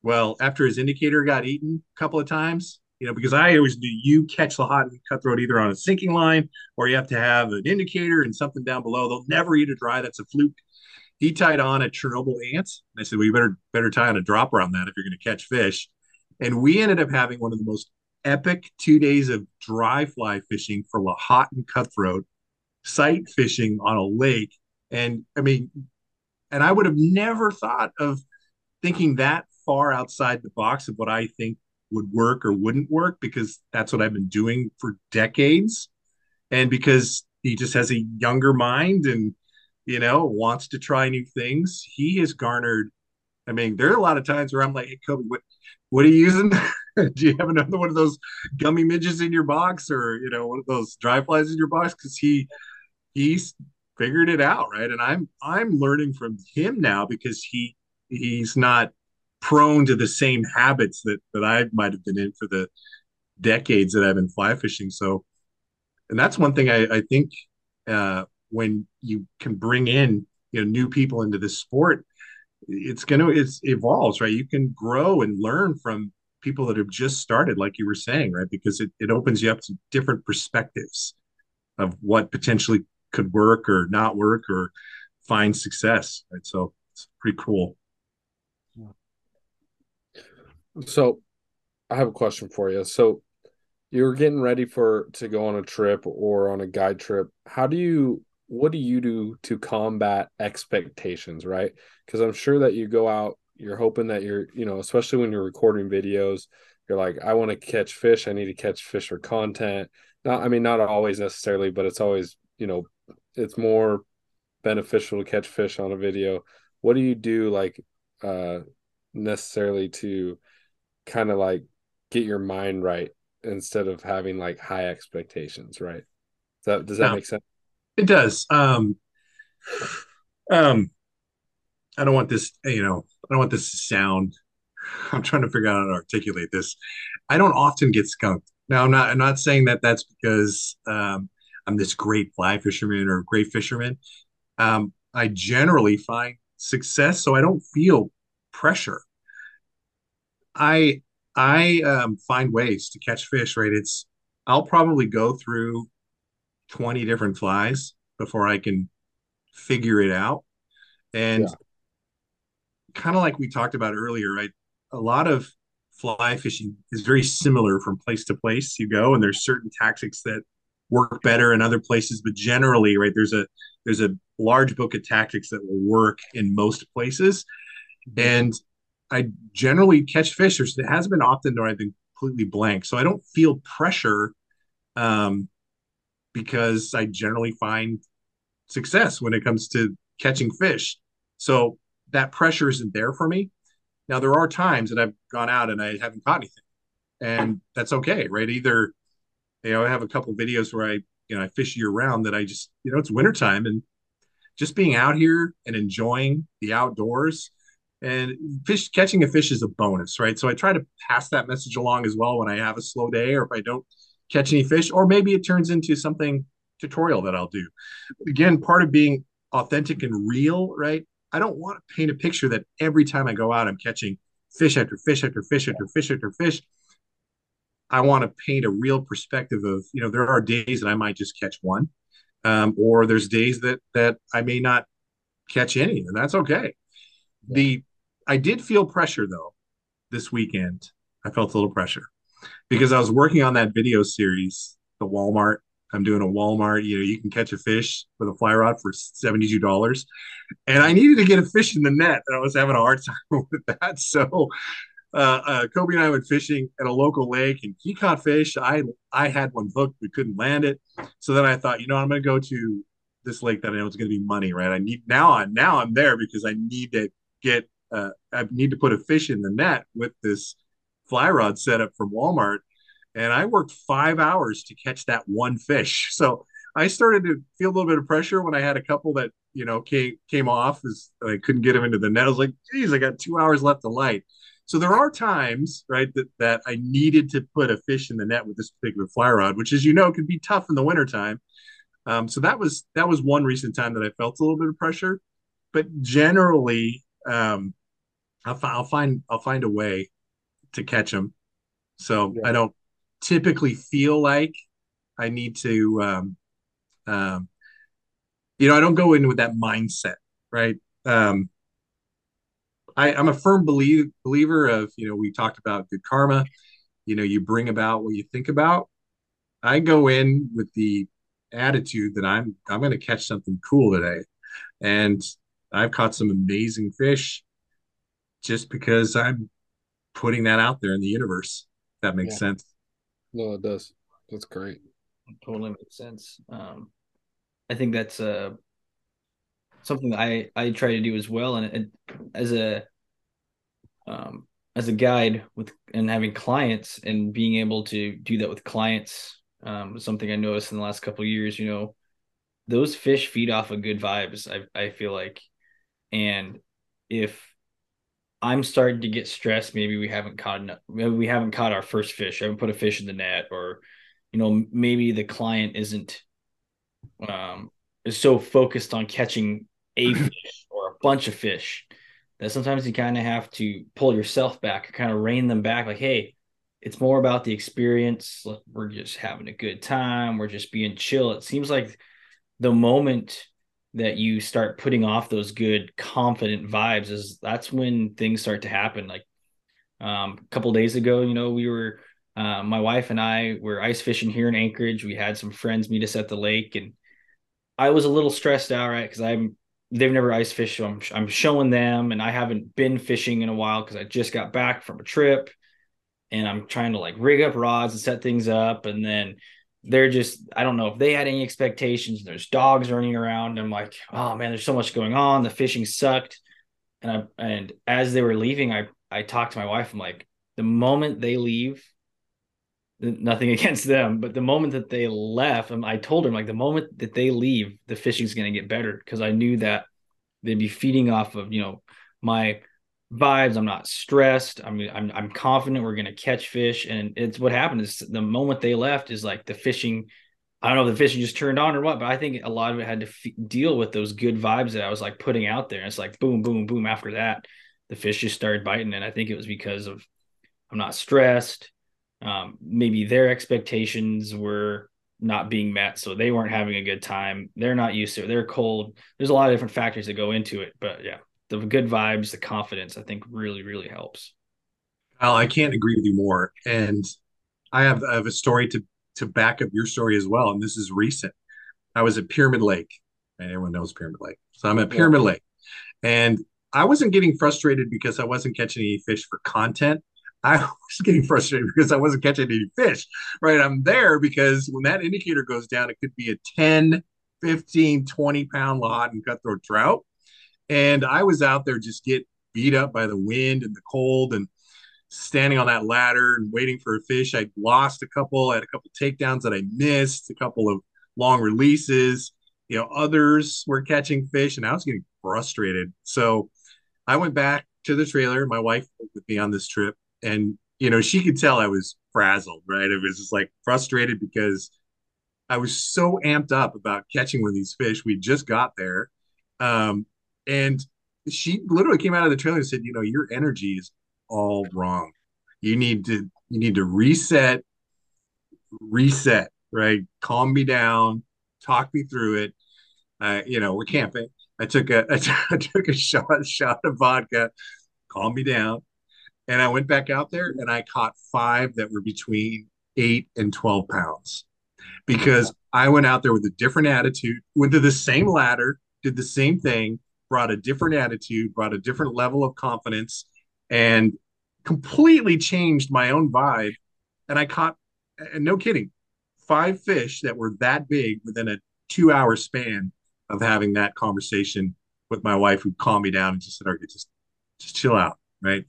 Well, after his indicator got eaten a couple of times, you know, because I always do you catch Lahontan cutthroat either on a sinking line or you have to have an indicator and something down below. They'll never eat a dry. That's a fluke. He tied on a Chernobyl ant. And I said, well, you better better tie on a dropper on that if you're going to catch fish. And we ended up having one of the most epic two days of dry fly fishing for Lahontan cutthroat, sight fishing on a lake. And I mean, and I would have never thought of thinking that far outside the box of what I think would work or wouldn't work because that's what I've been doing for decades. And because he just has a younger mind and, you know, wants to try new things, he has garnered. I mean, there are a lot of times where I'm like, hey, Kobe, what, what are you using? Do you have another one of those gummy midges in your box or, you know, one of those dry flies in your box? Because he, he's figured it out, right? And I'm I'm learning from him now because he he's not prone to the same habits that that I might have been in for the decades that I've been fly fishing. So, and that's one thing I, I think uh, when you can bring in you know new people into this sport, it's gonna it's evolves, right? You can grow and learn from people that have just started, like you were saying, right? Because it, it opens you up to different perspectives of what potentially could work or not work or find success. Right. So it's pretty cool. So I have a question for you. So you're getting ready for to go on a trip or on a guide trip how do you what do you do to combat expectations right because i'm sure that you go out you're hoping that you're you know especially when you're recording videos you're like i want to catch fish i need to catch fish for content not i mean not always necessarily but it's always you know it's more beneficial to catch fish on a video what do you do like uh necessarily to kind of like get your mind right instead of having like high expectations right does that does that No. make sense It does. Um, um, I don't want this, you know, I don't want this to sound. I'm trying to figure out how to articulate this. I don't often get skunked. Now, I'm not. I'm not saying that that's because um, I'm this great fly fisherman or great fisherman. Um, I generally find success, so I don't feel pressure. I I um, find ways to catch fish. Right? It's I'll probably go through 20 different flies before I can figure it out. And Yeah. kind of like we talked about earlier, right? A lot of fly fishing is very similar from place to place you go, and there's certain tactics that work better in other places, but generally, right, there's a there's a large book of tactics that will work in most places. And I generally catch fish. There's, it hasn't been often where I've been completely blank. So I don't feel pressure um, because I generally find success when it comes to catching fish. So that pressure isn't there for me. Now there are times that I've gone out and I haven't caught anything, and that's okay, right? Either you know I have a couple videos where I you know I fish year round that I just you know it's wintertime and just being out here and enjoying the outdoors and fish catching a fish is a bonus, right? So I try to pass that message along as well when I have a slow day or if I don't catch any fish, or maybe it turns into something tutorial that I'll do. Again, part of being authentic and real, right? I don't want to paint a picture that every time I go out, I'm catching fish after fish after fish after fish after fish. I want to paint a real perspective of, you know, there are days that I might just catch one, um, or there's days that that I may not catch any, and that's okay. The I did feel pressure though this weekend. I felt a little pressure because I was working on that video series, the Walmart. I'm doing a Walmart. You know, you can catch a fish with a fly rod for seventy-two dollars, and I needed to get a fish in the net, and I was having a hard time with that. So, uh, uh, Kobe and I went fishing at a local lake, and he caught fish. I I had one hooked, we couldn't land it. So then I thought, you know, I'm going to go to this lake that I know is going to be money, right? I need now. I'm now I'm there because I need to get. Uh, I need to put a fish in the net with this fly rod setup from Walmart and I worked five hours to catch that one fish. So I started to feel a little bit of pressure when I had a couple that you know came came off as I couldn't get them into the net. I was like, geez, I got two hours left to light. So there are times, right, that, that I needed to put a fish in the net with this particular fly rod, which, as you know, can be tough in the wintertime. Um, so that was that was one recent time that I felt a little bit of pressure, but generally, um, I'll, I'll find I'll find a way to catch them. So Yeah. I don't typically feel like I need to, um, um, you know, I don't go in with that mindset, right? Um, I, I'm a firm believe, believer of, you know, we talked about good karma. You know, you bring about what you think about. I go in with the attitude that I'm I'm going to catch something cool today, and I've caught some amazing fish just because I'm putting that out there in the universe. If that makes Yeah. sense. no it does that's great totally makes sense. Um, I think that's uh something that I I try to do as well, and, and as a um as a guide with and having clients and being able to do that with clients um something I noticed in the last couple years. You know, those fish feed off of good vibes. I I feel like, and if I'm starting to get stressed. Maybe we haven't caught enough, maybe we haven't caught our first fish. I haven't put a fish in the net, or you know, maybe the client isn't um is so focused on catching a fish or a bunch of fish that sometimes you kind of have to pull yourself back, kind of rein them back. Like, hey, it's more about the experience. We're just having a good time. We're just being chill. It seems like the moment that you start putting off those good confident vibes is that's when things start to happen like um a couple days ago you know we were uh, my wife and I were ice fishing here in Anchorage. We had some friends meet us at the lake, and I was a little stressed out, right? Because I'm they've never ice fished, so I'm I'm showing them, and I haven't been fishing in a while because I just got back from a trip, and I'm trying to like rig up rods and set things up, and then they're just I don't know if they had any expectations. There's dogs running around. I'm like, oh man, there's so much going on. The fishing sucked, and I and as they were leaving, I I talked to my wife. I'm like, the moment they leave, nothing against them, but the moment that they left, um, I told them like the moment that they leave, the fishing's going to get better because I knew that they'd be feeding off of you know my vibes. I'm not stressed. I mean, I'm I'm confident we're going to catch fish, and it's what happened is the moment they left is like the fishing. I don't know if the fishing just turned on or what, but I think a lot of it had to f- deal with those good vibes that I was like putting out there. And it's like boom, boom, boom. After that, the fish just started biting, and I think it was because of I'm not stressed um, maybe their expectations were not being met so they weren't having a good time. They're not used to it. They're cold. There's a lot of different factors that go into it but yeah the good vibes the confidence i think really really helps. Al, i can't agree with you more and i have, I have a story to to back up your story as well and this is recent. I was at pyramid lake. And everyone knows pyramid lake? So i'm at pyramid yeah. lake and i wasn't getting frustrated because i wasn't catching any fish for content I was getting frustrated because I wasn't catching any fish, right? I'm there because when that indicator goes down, it could be a 10, 15, 20 pound Lahontan cutthroat trout. And I was out there just get beat up by the wind and the cold and standing on that ladder and waiting for a fish. I lost a couple, I had a couple takedowns that I missed, a couple of long releases. You know, others were catching fish and I was getting frustrated. So I went back to the trailer. My wife with me on this trip and you know she could tell I was frazzled, right? It was just like frustrated because I was so amped up about catching one of these fish. We just got there, um, and she literally came out of the trailer and said, "You know, your energy is all wrong. You need to you need to reset, reset, right? Calm me down, talk me through it. Uh, you know, we're camping. I took a I took a shot shot of vodka, calm me down, and I went back out there and I caught five that were between eight and 12 pounds because I went out there with a different attitude, went to the same ladder, did the same thing, brought a different attitude, brought a different level of confidence, and completely changed my own vibe. And I caught, and no kidding, five fish that were that big within a two hour span of having that conversation with my wife who calmed me down and just said, okay, just just chill out. Right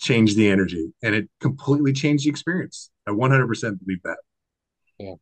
changed the energy and it completely changed the experience. I 100% believe that. Yeah.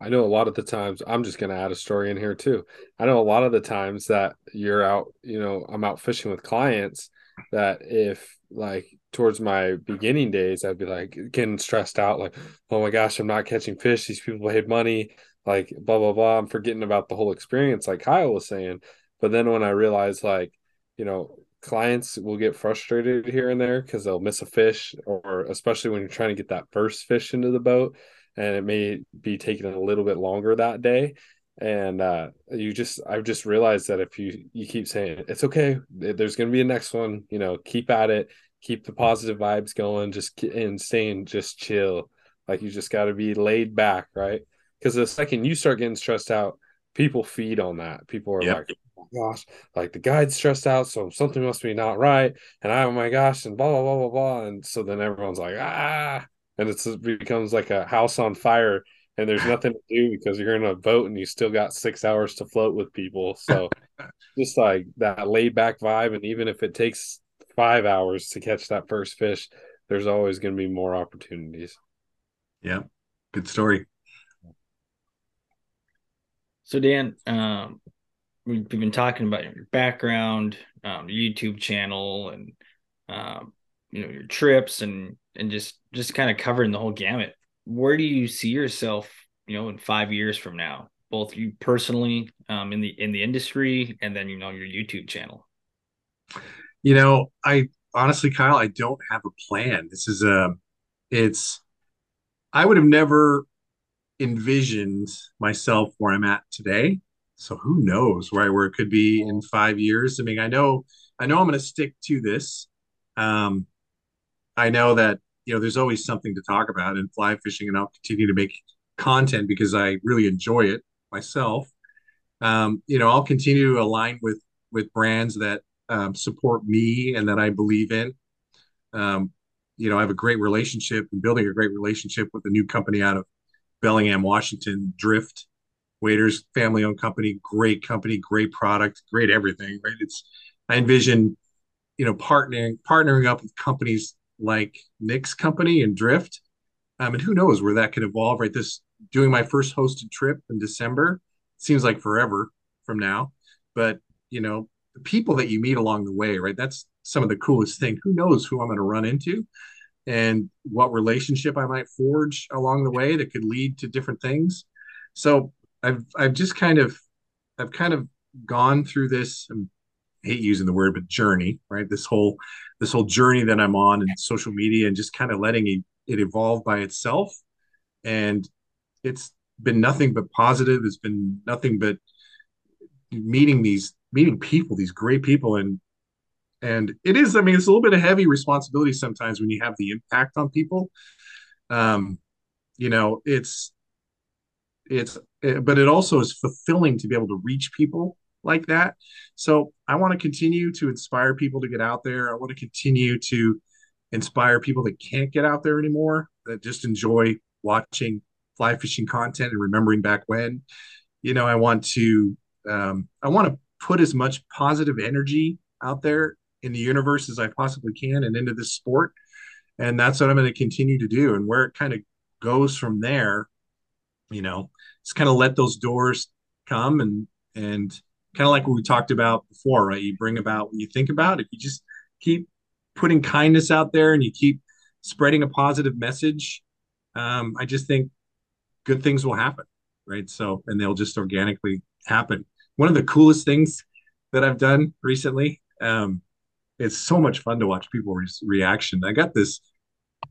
I know a lot of the times I'm just going to add a story in here too. I know a lot of the times that you're out, you know, I'm out fishing with clients that if like towards my beginning days, I'd be like getting stressed out, like, oh my gosh, I'm not catching fish. These people paid money, like blah, blah, blah. I'm forgetting about the whole experience, like Kyle was saying. But then when I realized, like, you know, clients will get frustrated here and there because they'll miss a fish, or especially when you're trying to get that first fish into the boat, and it may be taking a little bit longer that day. And uh, you just, I've just realized that if you you keep saying it's okay, there's going to be a next one. You know, keep at it, keep the positive vibes going, just and staying just chill. Like you just got to be laid back, right? Because the second you start getting stressed out, people feed on that. People are yep. like, gosh, like the guide's stressed out, so something must be not right. And I, oh my gosh, and blah, blah, blah, blah, blah. And so then everyone's like, ah, and it becomes like a house on fire and there's nothing to do because you're in a boat and you still got six hours to float with people. So just like that laid back vibe. And even if it takes five hours to catch that first fish, there's always going to be more opportunities. Yeah. Good story. So Dan, um, we've been talking about your background, um, YouTube channel, and um, you know your trips, and and just just kind of covering the whole gamut. Where do you see yourself, you know, in five years from now, both you personally, um, in the in the industry, and then you know your YouTube channel? You know, I honestly, Kyle, I don't have a plan. This is a, um, it's, I would have never envisioned myself where I'm at today so who knows right where it could be in five years i mean i know i know i'm going to stick to this um i know that you know, there's always something to talk about in fly fishing, and I'll continue to make content because I really enjoy it myself. Um, you know, I'll continue to align with with brands that um, support me and that I believe in. Um, you know, I have a great relationship and building a great relationship with a new company out of Bellingham, Washington, Drift Waders, family owned company, great company, great product, great everything. Right? It's I envision, you know, partnering partnering up with companies like Nick's company and Drift. Um, and who knows where that could evolve, right? This doing my first hosted trip in December seems like forever from now. But, you know, the people that you meet along the way, right? That's some of the coolest thing. Who knows who I'm going to run into and what relationship I might forge along the way that could lead to different things. So I've I've just kind of I've kind of gone through this I hate using the word but journey, right? This whole this whole journey that I'm on in social media and just kind of letting it, it evolve by itself. And it's been nothing but positive. It's been nothing but meeting these meeting people, these great people, and and it is. I mean, it's a little bit of heavy responsibility sometimes when you have the impact on people. Um, you know, it's it's but it also is fulfilling to be able to reach people like that. So I want to continue to inspire people to get out there. I want to continue to inspire people that can't get out there anymore, that just enjoy watching fly fishing content and remembering back when. You know, I want to um, I want to put as much positive energy out there in the universe as I possibly can and into this sport. And that's what I'm going to continue to do. And where it kind of goes from there, you know, just kind of let those doors come and and kind of like what we talked about before, right? You bring about what you think about. If you just keep putting kindness out there and you keep spreading a positive message, um, I just think good things will happen, right? So, and they'll just organically happen. One of the coolest things that I've done recently, um, it's so much fun to watch people's reaction. I got this.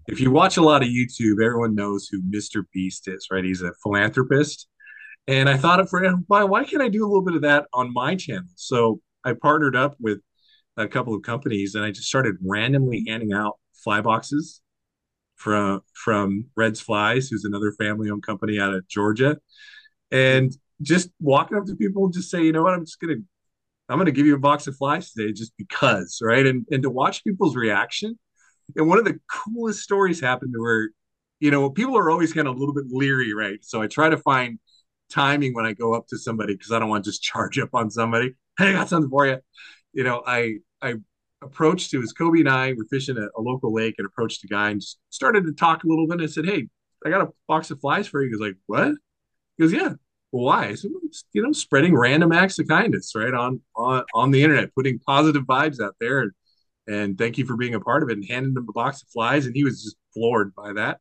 If you watch a lot of YouTube, everyone knows who Mr. Beast is, right? He's a philanthropist and I thought, for why why can't I do a little bit of that on my channel? So I partnered up with a couple of companies, and I just started randomly handing out fly boxes from from Red's Flies, who's another family-owned company out of Georgia, and just walking up to people and just say, you know what, I'm just gonna I'm gonna give you a box of flies today just because, right? And and to watch people's reaction. And one of the coolest stories happened to where, you know, people are always kind of a little bit leery, right? So I try to find timing when I go up to somebody because I don't want to just charge up on somebody. Hey, I got something for you. You know, I I approached to was Kobe and I were fishing at a local lake and approached a guy and just started to talk a little bit. And I said, Hey, I got a box of flies for you. He goes like, What? He goes, Yeah. Why? Well, you know, spreading random acts of kindness, right? On on on the internet, putting positive vibes out there. And, and thank you for being a part of it and handing him a box of flies. And he was just floored by that.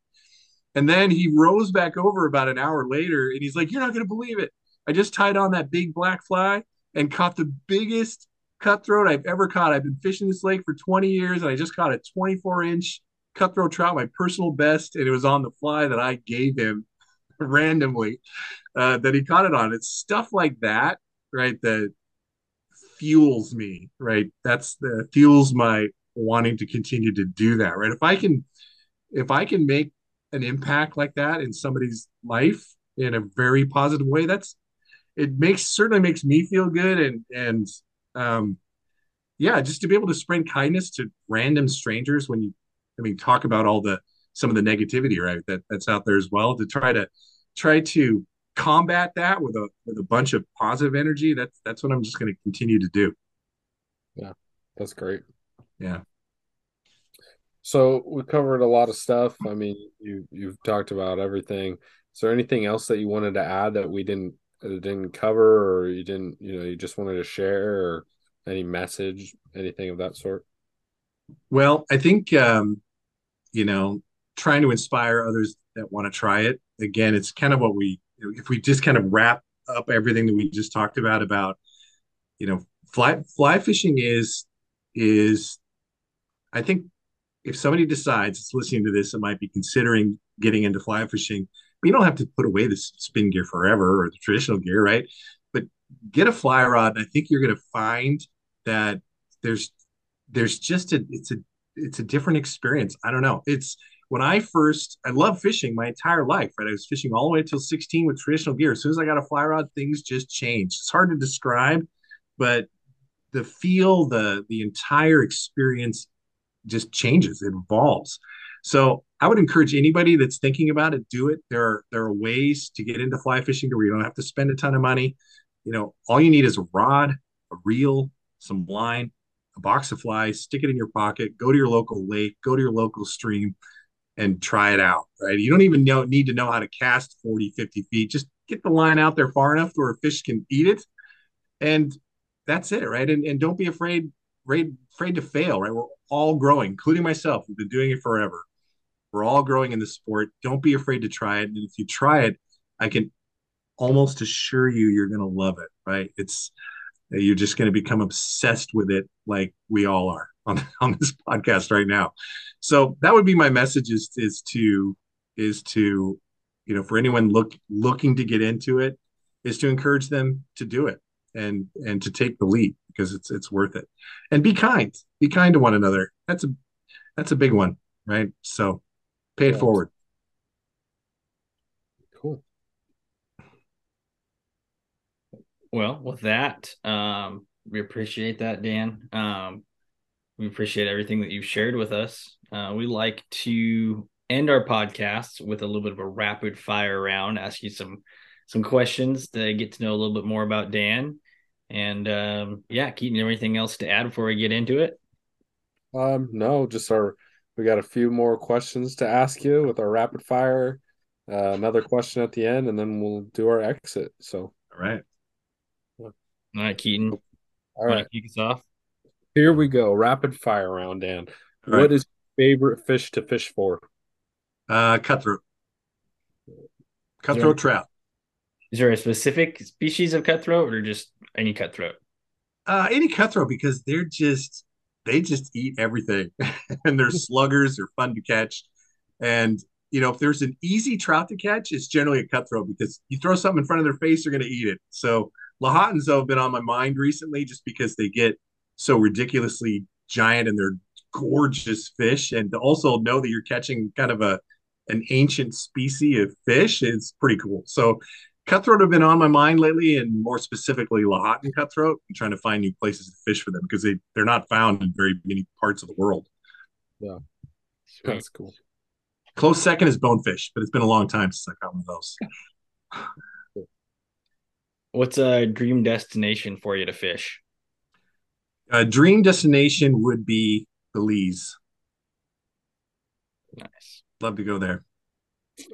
And then he rose back over about an hour later and he's like, You're not going to believe it. I just tied on that big black fly and caught the biggest cutthroat I've ever caught. I've been fishing this lake for 20 years and I just caught a 24 inch cutthroat trout, my personal best. And it was on the fly that I gave him randomly uh, that he caught it on. It's stuff like that, right? That fuels me, right? That's the fuels my wanting to continue to do that, right? If I can, if I can make an impact like that in somebody's life in a very positive way, that's it makes certainly makes me feel good and and um yeah, just to be able to spread kindness to random strangers when you I mean talk about all the some of the negativity right that that's out there as well to try to try to combat that with a with a bunch of positive energy that's that's what i'm just going to continue to do yeah that's great yeah so we covered a lot of stuff. I mean, you you've talked about everything. Is there anything else that you wanted to add that we didn't didn't cover, or you didn't you know you just wanted to share, or any message, anything of that sort? Well, I think um, you know trying to inspire others that want to try it. Again, it's kind of what we if we just kind of wrap up everything that we just talked about about you know fly fly fishing is is I think if somebody decides it's listening to this and might be considering getting into fly fishing, you don't have to put away the spin gear forever or the traditional gear, right? But get a fly rod. And I think you're going to find that there's there's just a it's a it's a different experience. I don't know. It's when I first, I love fishing my entire life, right? I was fishing all the way until 16 with traditional gear. As soon as I got a fly rod, things just changed. It's hard to describe, but the feel, the the entire experience just changes, it evolves. So I would encourage anybody that's thinking about it, do it. There are there are ways to get into fly fishing where you don't have to spend a ton of money. You know, all you need is a rod, a reel, some line, a box of flies, stick it in your pocket, go to your local lake, go to your local stream, and try it out. Right. You don't even know, need to know how to cast 40, 50 feet. Just get the line out there far enough where a fish can eat it. And that's it. Right. And, and don't be afraid, afraid, afraid to fail. Right. We're all growing, including myself. We've been doing it forever. We're all growing in the sport. Don't be afraid to try it. And if you try it, I can almost assure you you're going to love it. Right. It's, you're just going to become obsessed with it like we all are on, on this podcast right now. So that would be my message is, is to, is to, you know, for anyone look, looking to get into it is to encourage them to do it and, and to take the leap because it's, it's worth it and be kind, be kind to one another. That's a, that's a big one. Right. So pay it forward. Cool. Well, with that, um, we appreciate that, Dan. Um, we appreciate everything that you've shared with us. Uh, we like to end our podcasts with a little bit of a rapid fire round, ask you some some questions to get to know a little bit more about Dan. And um, yeah, Keaton, anything else to add before we get into it? Um, no, just our we got a few more questions to ask you with our rapid fire. Uh, another question at the end, and then we'll do our exit. So, All right. All right, Keaton, all want kick us off? here we go. Rapid fire round, Dan. All What right. is your favorite fish to fish for? Uh, cutthroat, cutthroat trout. Is there a specific species of cutthroat or just any cutthroat? Uh, any cutthroat because they're just they just eat everything, and they're sluggers. They're fun to catch, and you know if there's an easy trout to catch, it's generally a cutthroat because you throw something in front of their face, they're going to eat it. So Lahontans though have been on my mind recently just because they get so ridiculously giant and they're gorgeous fish, and to also know that you're catching kind of a an ancient species of fish is pretty cool. So cutthroat have been on my mind lately, and more specifically, Lahontan cutthroat. I'm trying to find new places to fish for them because they they're not found in very many parts of the world. Yeah. That's cool. Close second is bonefish, but it's been a long time since I caught one of those. What's a dream destination for you to fish? A dream destination would be Belize. Nice. Love to go there.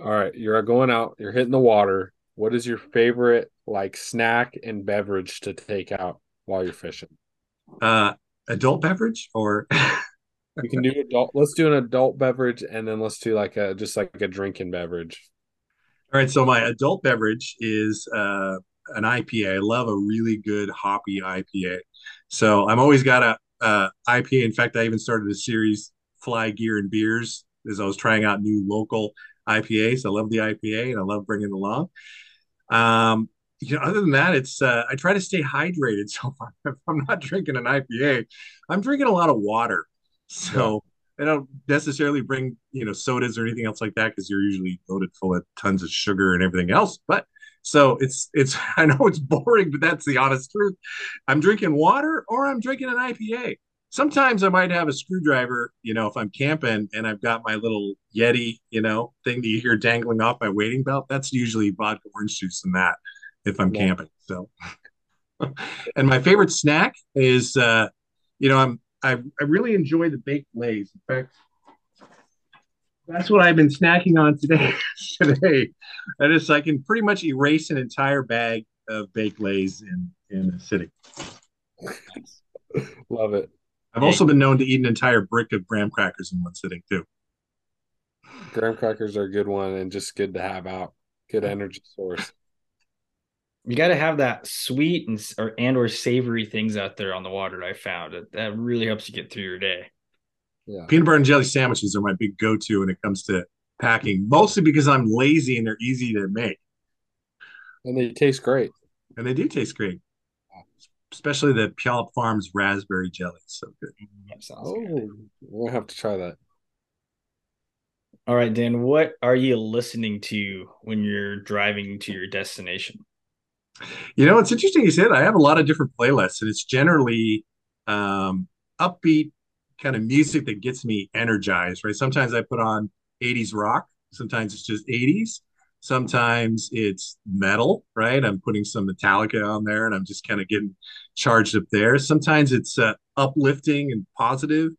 All right, you're going out. You're hitting the water. What is your favorite like snack and beverage to take out while you're fishing? Uh, adult beverage or You can do adult. Let's do an adult beverage, and then let's do like a just like a drinking beverage. All right, so my adult beverage is uh, an IPA. I love a really good hoppy IPA. So I'm always got a, uh IPA. In fact, I even started a series, Fly Gear and Beers, as I was trying out new local IPAs. I love the IPA and I love bringing it along. Um, you know, other than that, it's uh, I try to stay hydrated. So if I'm, if I'm not drinking an IPA, I'm drinking a lot of water. So I don't necessarily bring you know sodas or anything else like that because you're usually loaded full of tons of sugar and everything else. But so it's it's I know it's boring, but that's the honest truth. I'm drinking water or I'm drinking an IPA. Sometimes I might have a screwdriver, you know, if I'm camping and I've got my little Yeti, you know, thing that you hear dangling off my wading belt. That's usually vodka orange juice in that if I'm Yeah. camping. So, and my favorite snack is, uh, you know, I'm I, I really enjoy the baked lays. In fact, that's what I've been snacking on today. today, that is, I can pretty much erase an entire bag of baked lays in in a sitting. Love it. I've also been known to eat an entire brick of graham crackers in one sitting too. Graham crackers are a good one and just good to have out. Good energy source. You got to have that sweet and or and or savory things out there on the water. I found it that really helps you get through your day. Yeah. Peanut butter and jelly sandwiches are my big go-to when it comes to packing, mostly because I'm lazy and they're easy to make, And they taste great. and they do taste great. Especially the Puyallup Farms raspberry jelly, so good. That sounds Oh, good. we'll have to try that. All right, Dan, what are you listening to when you're driving to your destination? You know, it's interesting you said I have a lot of different playlists, and it's generally um, upbeat kind of music that gets me energized, right? Sometimes I put on 80s rock, sometimes it's just 80s, sometimes it's metal, right? I'm putting some Metallica on there and I'm just kind of getting charged up there. Sometimes it's uh, uplifting and positive.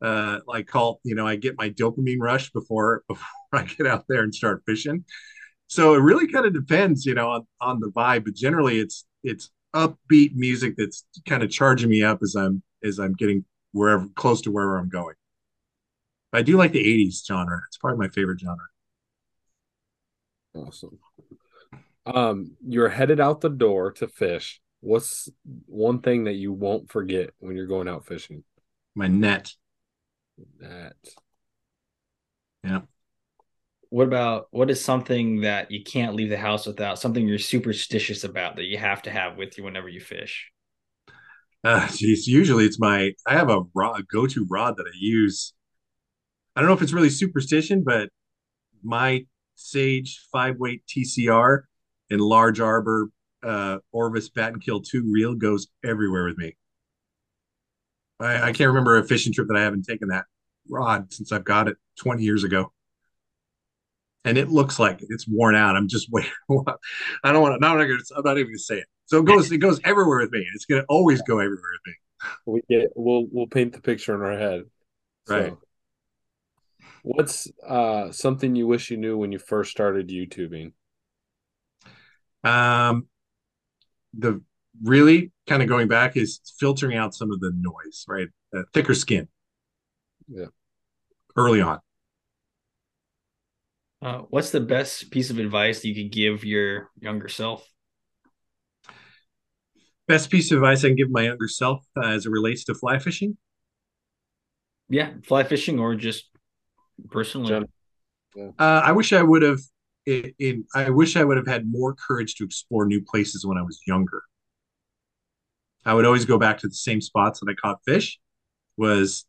Uh, like call, you know, I get my dopamine rush before before I get out there and start fishing. So it really kind of depends, you know, on, on the vibe, but generally it's it's upbeat music that's kind of charging me up as I'm as I'm getting wherever close to wherever I'm going. But I do like the 80s genre. It's probably my favorite genre. Awesome. Um, you're headed out the door to fish. What's one thing that you won't forget when you're going out fishing? My net. That Yeah. What about what is something that you can't leave the house without? Something you're superstitious about that you have to have with you whenever you fish? Uh, geez, usually it's my I have a rod, a go-to rod that I use. I don't know if it's really superstition, but my Sage five weight TCR and large arbor uh, Orvis Battenkill two reel goes everywhere with me. I, I can't remember a fishing trip that I haven't taken that rod since I've got it 20 years ago. And it looks like it's worn out. I'm just waiting. I don't want to. I'm not gonna. I'm not even gonna say it. So it goes. It goes everywhere with me. It's gonna always go everywhere with me. we get. We'll we'll paint the picture in our head. Right. what's uh something you wish you knew when you first started YouTubing? Um, the really kind of going back is filtering out some of the noise, right? Uh, thicker skin. Yeah. Early on. Uh, what's the best piece of advice that you could give your younger self? Best piece of advice I can give my younger self uh, as it relates to fly fishing. Yeah, fly fishing or just personally. Gen- Uh, I wish I would have. In, in I wish I would have had more courage to explore new places when I was younger. I would always go back to the same spots that I caught fish. Was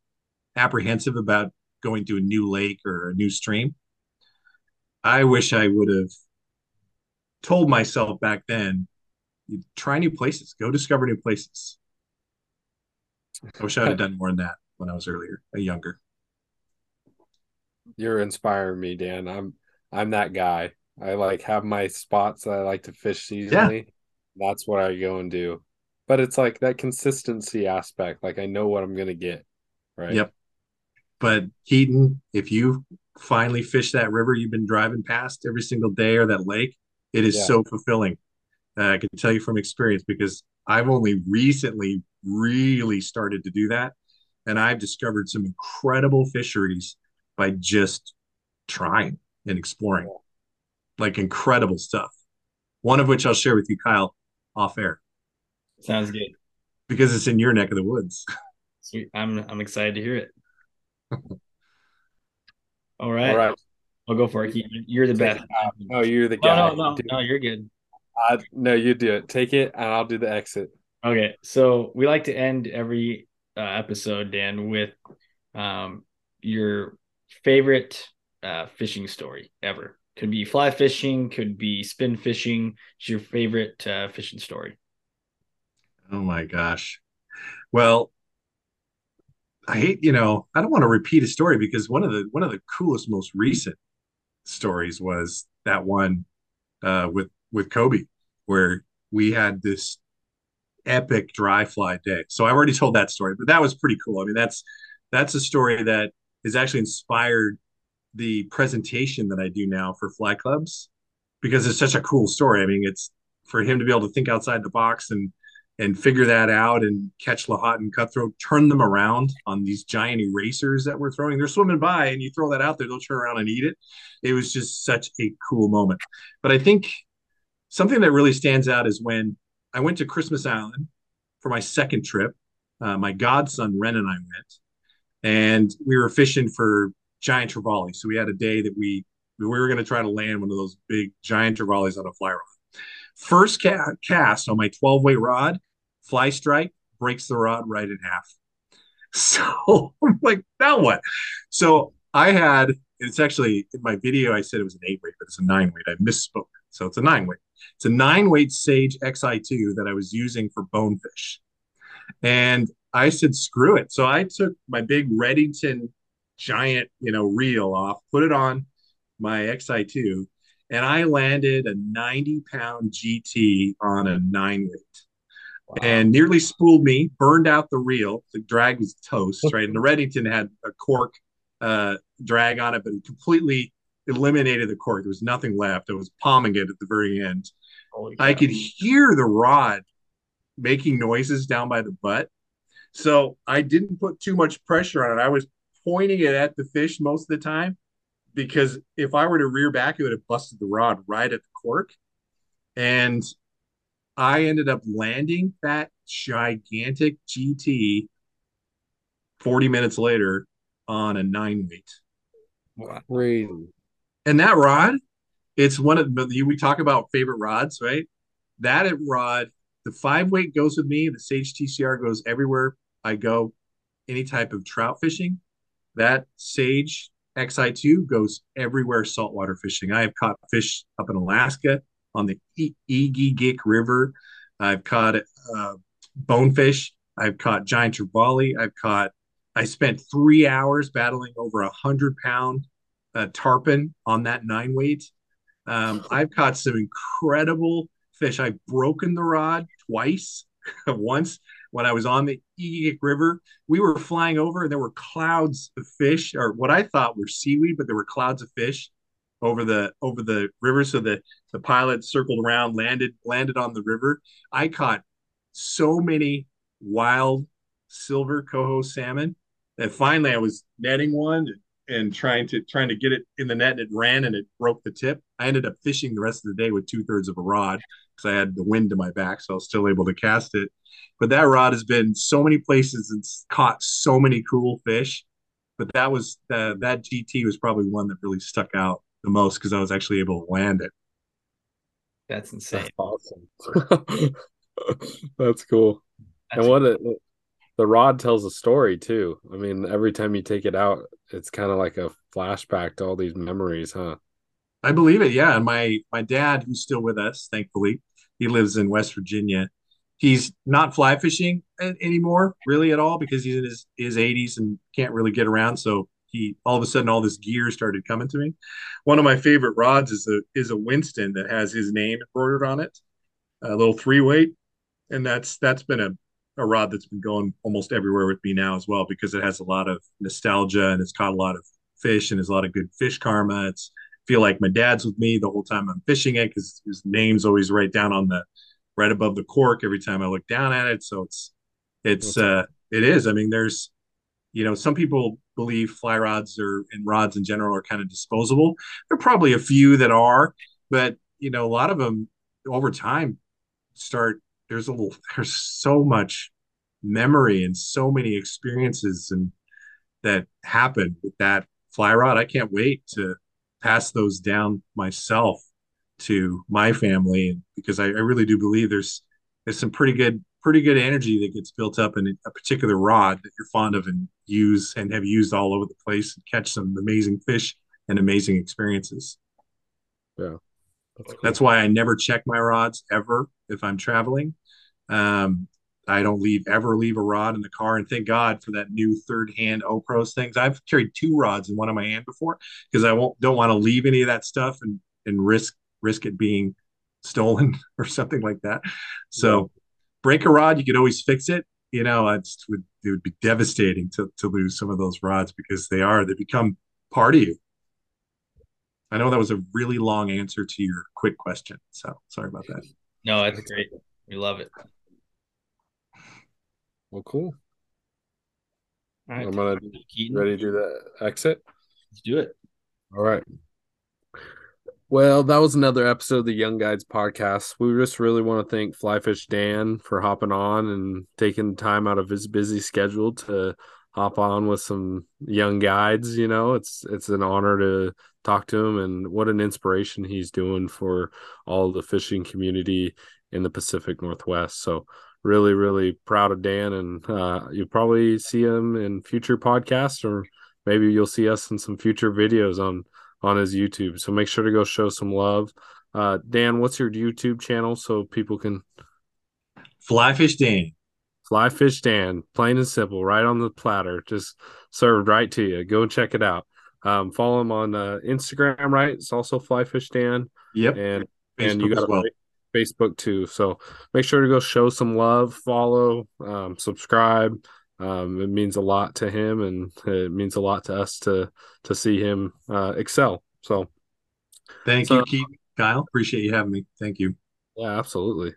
apprehensive about going to a new lake or a new stream. I wish I would have told myself back then, try new places, go discover new places. I wish I had done more than that when I was earlier, uh, younger. You're inspiring me, Dan. I'm I'm that guy. I like have my spots that I like to fish seasonally. Yeah. That's what I go and do. But it's like that consistency aspect. Like I know what I'm gonna get. Right. Yep. But Keaton, if you finally fish that river you've been driving past every single day or that lake, it is Yeah. so fulfilling. Uh, I can tell you from experience because I've only recently really started to do that. And I've discovered some incredible fisheries by just trying and exploring, like incredible stuff. One of which I'll share with you, Kyle, off air Sounds good. because it's in your neck of the woods. Sweet. I'm I'm excited to hear it. All right. All right. I'll go for it. You're the best. Oh, you're the No, guy. no, no, Dude, no, you're good. I, no, you do it. Take it, and I'll do the exit. Okay, so we like to end every uh, episode, Dan, with um, your favorite uh, fishing story ever. Could be fly fishing, could be spin fishing. It's your favorite uh, fishing story. Oh my gosh. Well, I hate, you know, I don't want to repeat a story because one of the one of the coolest, most recent stories was that one uh with with Kobe, where we had this epic dry fly day. So I've already told that story, but that was pretty cool. I mean, that's that's a story that has actually inspired the presentation that I do now for fly clubs because it's such a cool story. I mean, it's for him to be able to think outside the box and and figure that out and catch Lahontan cutthroat, turn them around on these giant erasers that we're throwing. They're swimming by, and you throw that out there, they'll turn around and eat it. It was just such a cool moment. But I think something that really stands out is when I went to Christmas Island for my second trip. Uh, my godson Ren and I went, and we were fishing for giant trevally. So we had a day that we we were going to try to land one of those big giant trevallies on a fly rod. First ca- cast on my 12 weight rod, fly strike breaks the rod right in half. So I'm like, now what? So I had it's actually in my video. I said it was an eight weight, but it's a nine weight. I misspoke. So it's a nine weight. It's a nine weight Sage XI2 that I was using for bonefish. And I said, screw it. So I took my big Redington giant, you know, reel off, put it on my XI2, and I landed a 90 pound GT on a nine weight. Wow. And nearly spooled me, burned out the reel. The drag was toast, right? and the Redington had a cork uh, drag on it, but it completely eliminated the cork. There was nothing left. I was palming it at the very end. I could hear the rod making noises down by the butt. So I didn't put too much pressure on it. I was pointing it at the fish most of the time because if I were to rear back, it would have busted the rod right at the cork. And I ended up landing that gigantic GT 40 minutes later on a nine weight. Wow. Crazy. And that rod, it's one of the, we talk about favorite rods, right? That rod, the five weight goes with me. The Sage TCR goes everywhere I go, any type of trout fishing. That Sage XI2 goes everywhere saltwater fishing. I have caught fish up in Alaska on the Egegik River. I've caught uh, bonefish. I've caught giant trevally. I've caught. I spent three hours battling over a hundred pound uh, tarpon on that nine weight. Um, I've caught some incredible fish. I've broken the rod twice. Once when I was on the Egegik River, we were flying over and there were clouds of fish, or what I thought were seaweed, but there were clouds of fish over the over the river. So the the pilot circled around, landed landed on the river. I caught so many wild silver coho salmon that finally I was netting one and trying to trying to get it in the net and it ran and it broke the tip. I ended up fishing the rest of the day with two thirds of a rod because I had the wind to my back, so I was still able to cast it. But that rod has been so many places and caught so many cool fish. But that was uh, that GT was probably one that really stuck out the most because I was actually able to land it. That's insane. That's awesome. That's cool. That's and what a, the rod tells a story too. I mean, every time you take it out, it's kind of like a flashback to all these memories, huh? I believe it. Yeah, and my my dad, who's still with us, thankfully, he lives in West Virginia. He's not fly fishing anymore, really at all, because he's in his his 80s and can't really get around. So he all of a sudden all this gear started coming to me. One of my favorite rods is a is a Winston that has his name embroidered on it, a little three weight, and that's that's been a a rod that's been going almost everywhere with me now as well because it has a lot of nostalgia and it's caught a lot of fish and there's a lot of good fish karma. It's feel like my dad's with me the whole time I'm fishing it because his name's always right down on the right above the cork every time I look down at it. So it's it's uh it is. I mean, there's you know, some people believe fly rods or and rods in general are kind of disposable. There are probably a few that are, but you know, a lot of them over time start there's a little there's so much memory and so many experiences and that happen with that fly rod. I can't wait to pass those down myself to my family because I, I really do believe there's there's some pretty good pretty good energy that gets built up in a particular rod that you're fond of and use and have used all over the place and catch some amazing fish and amazing experiences. Yeah. That's, cool. That's why I never check my rods ever if I'm traveling. Um, I don't leave ever leave a rod in the car, and thank God for that new third hand Opros things. I've carried two rods in one of my hand before because I won't don't want to leave any of that stuff and and risk risk it being stolen or something like that. So break a rod, you could always fix it. You know, it's would it would be devastating to to lose some of those rods because they are they become part of you. I know that was a really long answer to your quick question, so sorry about that. No, that's great. We love it. Well, cool. All right. I'm gonna ready to do the exit. Let's do it. All right. Well, that was another episode of the Young Guides podcast. We just really want to thank FlyFishDan for hopping on and taking time out of his busy schedule to hop on with some young guides. You know, it's it's an honor to talk to him and what an inspiration he's doing for all the fishing community in the Pacific Northwest. So really, really proud of Dan, and uh, you'll probably see him in future podcasts or maybe you'll see us in some future videos on on his YouTube. So make sure to go show some love. Uh, Dan, what's your YouTube channel so people can FlyFishDan. Fly Fish Dan, plain and simple, right on the platter, just served right to you. Go check it out. Um, follow him on uh, Instagram, right? It's also FlyFishDan, Yep. and Facebook and you got well. Facebook too. So make sure to go show some love, follow, um, subscribe. Um, it means a lot to him, and it means a lot to us to to see him uh, excel. So Thank So- you, Keith. Kyle. Appreciate you having me. Thank you. Yeah, absolutely.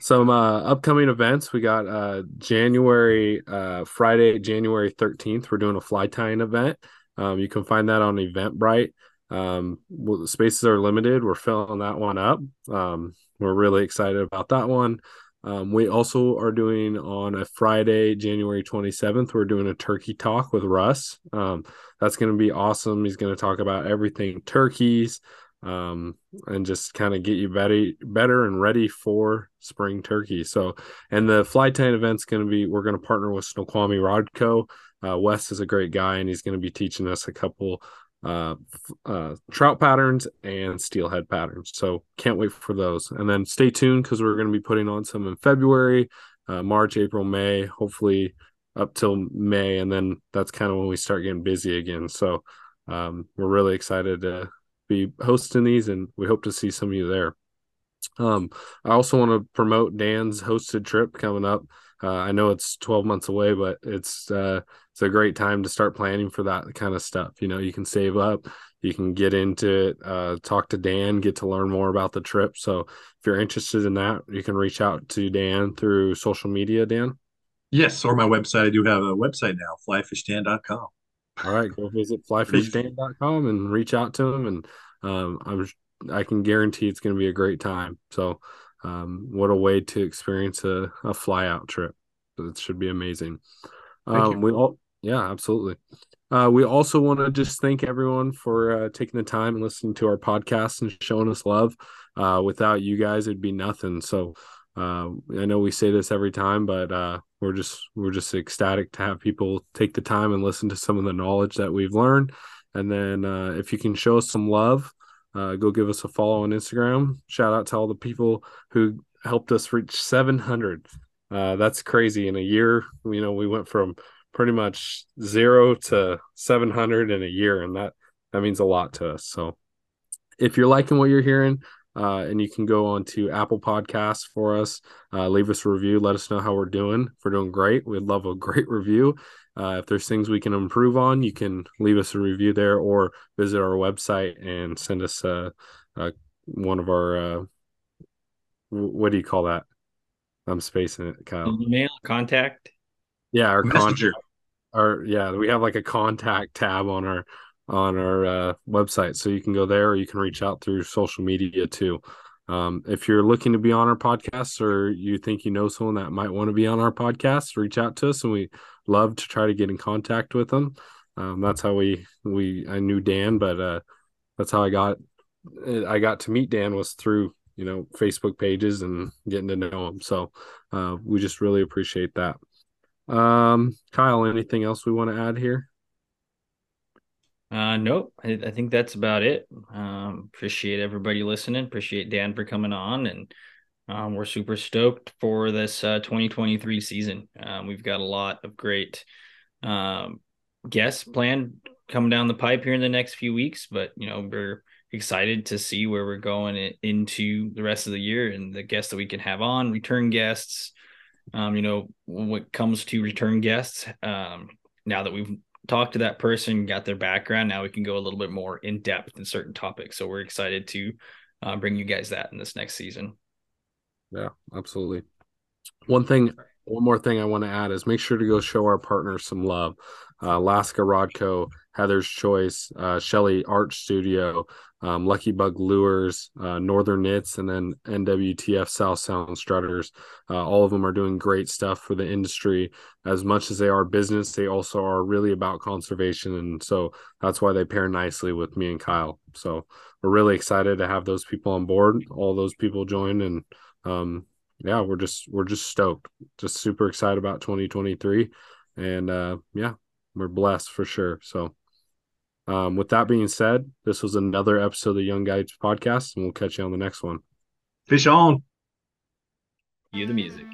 Some uh, upcoming events. We got uh, January, uh, Friday, January 13th. We're doing a fly tying event. Um, you can find that on Eventbrite. Um, well, the spaces are limited. We're filling that one up. Um, we're really excited about that one. Um, we also are doing on a Friday, January 27th, we're doing a turkey talk with Russ. Um, that's going to be awesome. He's going to talk about everything turkeys, um, and just kind of get you better, better and ready for spring turkey. So, and the fly tying event's going to be, we're going to partner with Snoqualmie Rod Co. Uh, Wes is a great guy, and he's going to be teaching us a couple uh, uh, trout patterns and steelhead patterns. So, can't wait for those. And then stay tuned because we're going to be putting on some in February, uh, March, April, May, hopefully up till May, and then that's kind of when we start getting busy again. So, um, we're really excited to be hosting these, and we hope to see some of you there. Um, I also want to promote Dan's hosted trip coming up. Uh, I know it's 12 months away, but it's uh, it's a great time to start planning for that kind of stuff. You know, you can save up, you can get into it, uh, talk to Dan, get to learn more about the trip. So if you're interested in that, you can reach out to Dan through social media. Dan, Yes, or my website. I do have a website now, flyfishdan.com. all right, go visit flyfishdan.com and reach out to him, and um, I'm I can guarantee it's going to be a great time. So, um, what a way to experience a, a fly out trip! It should be amazing. Um, we all, yeah, absolutely. Uh, we also want to just thank everyone for uh, taking the time and listening to our podcast and showing us love. Uh, without you guys, it'd be nothing. So, uh, I know we say this every time, but uh, we're just we're just ecstatic to have people take the time and listen to some of the knowledge that we've learned. And then, uh, if you can show us some love, uh, go give us a follow on Instagram. Shout out to all the people who helped us reach 700. Uh, that's crazy. In a year, you know, we went from pretty much zero to 700 in a year, and that that means a lot to us. So, if you're liking what you're hearing, uh, and you can go on to Apple Podcasts for us, uh, leave us a review, let us know how we're doing. If we're doing great, we'd love a great review. Uh, if there's things we can improve on, you can leave us a review there or visit our website and send us uh, uh, one of our uh, what do you call that? I'm spacing it, Kyle. Email contact. Yeah, our contact, Messenger. our yeah, we have like a contact tab on our on our uh, website, so you can go there or you can reach out through social media too. Um, if you're looking to be on our podcast or you think you know someone that might want to be on our podcast, reach out to us, and we love to try to get in contact with them. Um, that's how we we I knew Dan, but uh, that's how I got I got to meet Dan was through you know Facebook pages and getting to know him. So uh, we just really appreciate that. Um, Kyle, anything else we want to add here? Uh, nope. I, I think that's about it. Um, appreciate everybody listening. Appreciate Dan for coming on, and um, we're super stoked for this uh, 2023 season. Um, we've got a lot of great um, guests planned coming down the pipe here in the next few weeks, but you know we're excited to see where we're going into the rest of the year and the guests that we can have on, return guests. Um, you know, when it comes to return guests, um, now that we've talked to that person, got their background, now we can go a little bit more in depth in certain topics. So we're excited to uh, bring you guys that in this next season. Yeah, absolutely. One thing, one more thing I want to add is make sure to go show our partners some love. Uh, Alaska Rod Co, Heather's Choice, uh, ShellART Studio, um, Lucky Bug Lures, uh, Northern Knits, and then NWTF South Sound Strutters. Uh, all of them are doing great stuff for the industry. As much as they are business, they also are really about conservation. And so that's why they pair nicely with me and Kyle. So we're really excited to have those people on board, all those people join and um yeah we're just we're just stoked just super excited about 2023 and uh yeah we're blessed for sure so Um, with that being said, this was another episode of the Young Guides podcast, and we'll catch you on the next one. Fish on. You the music.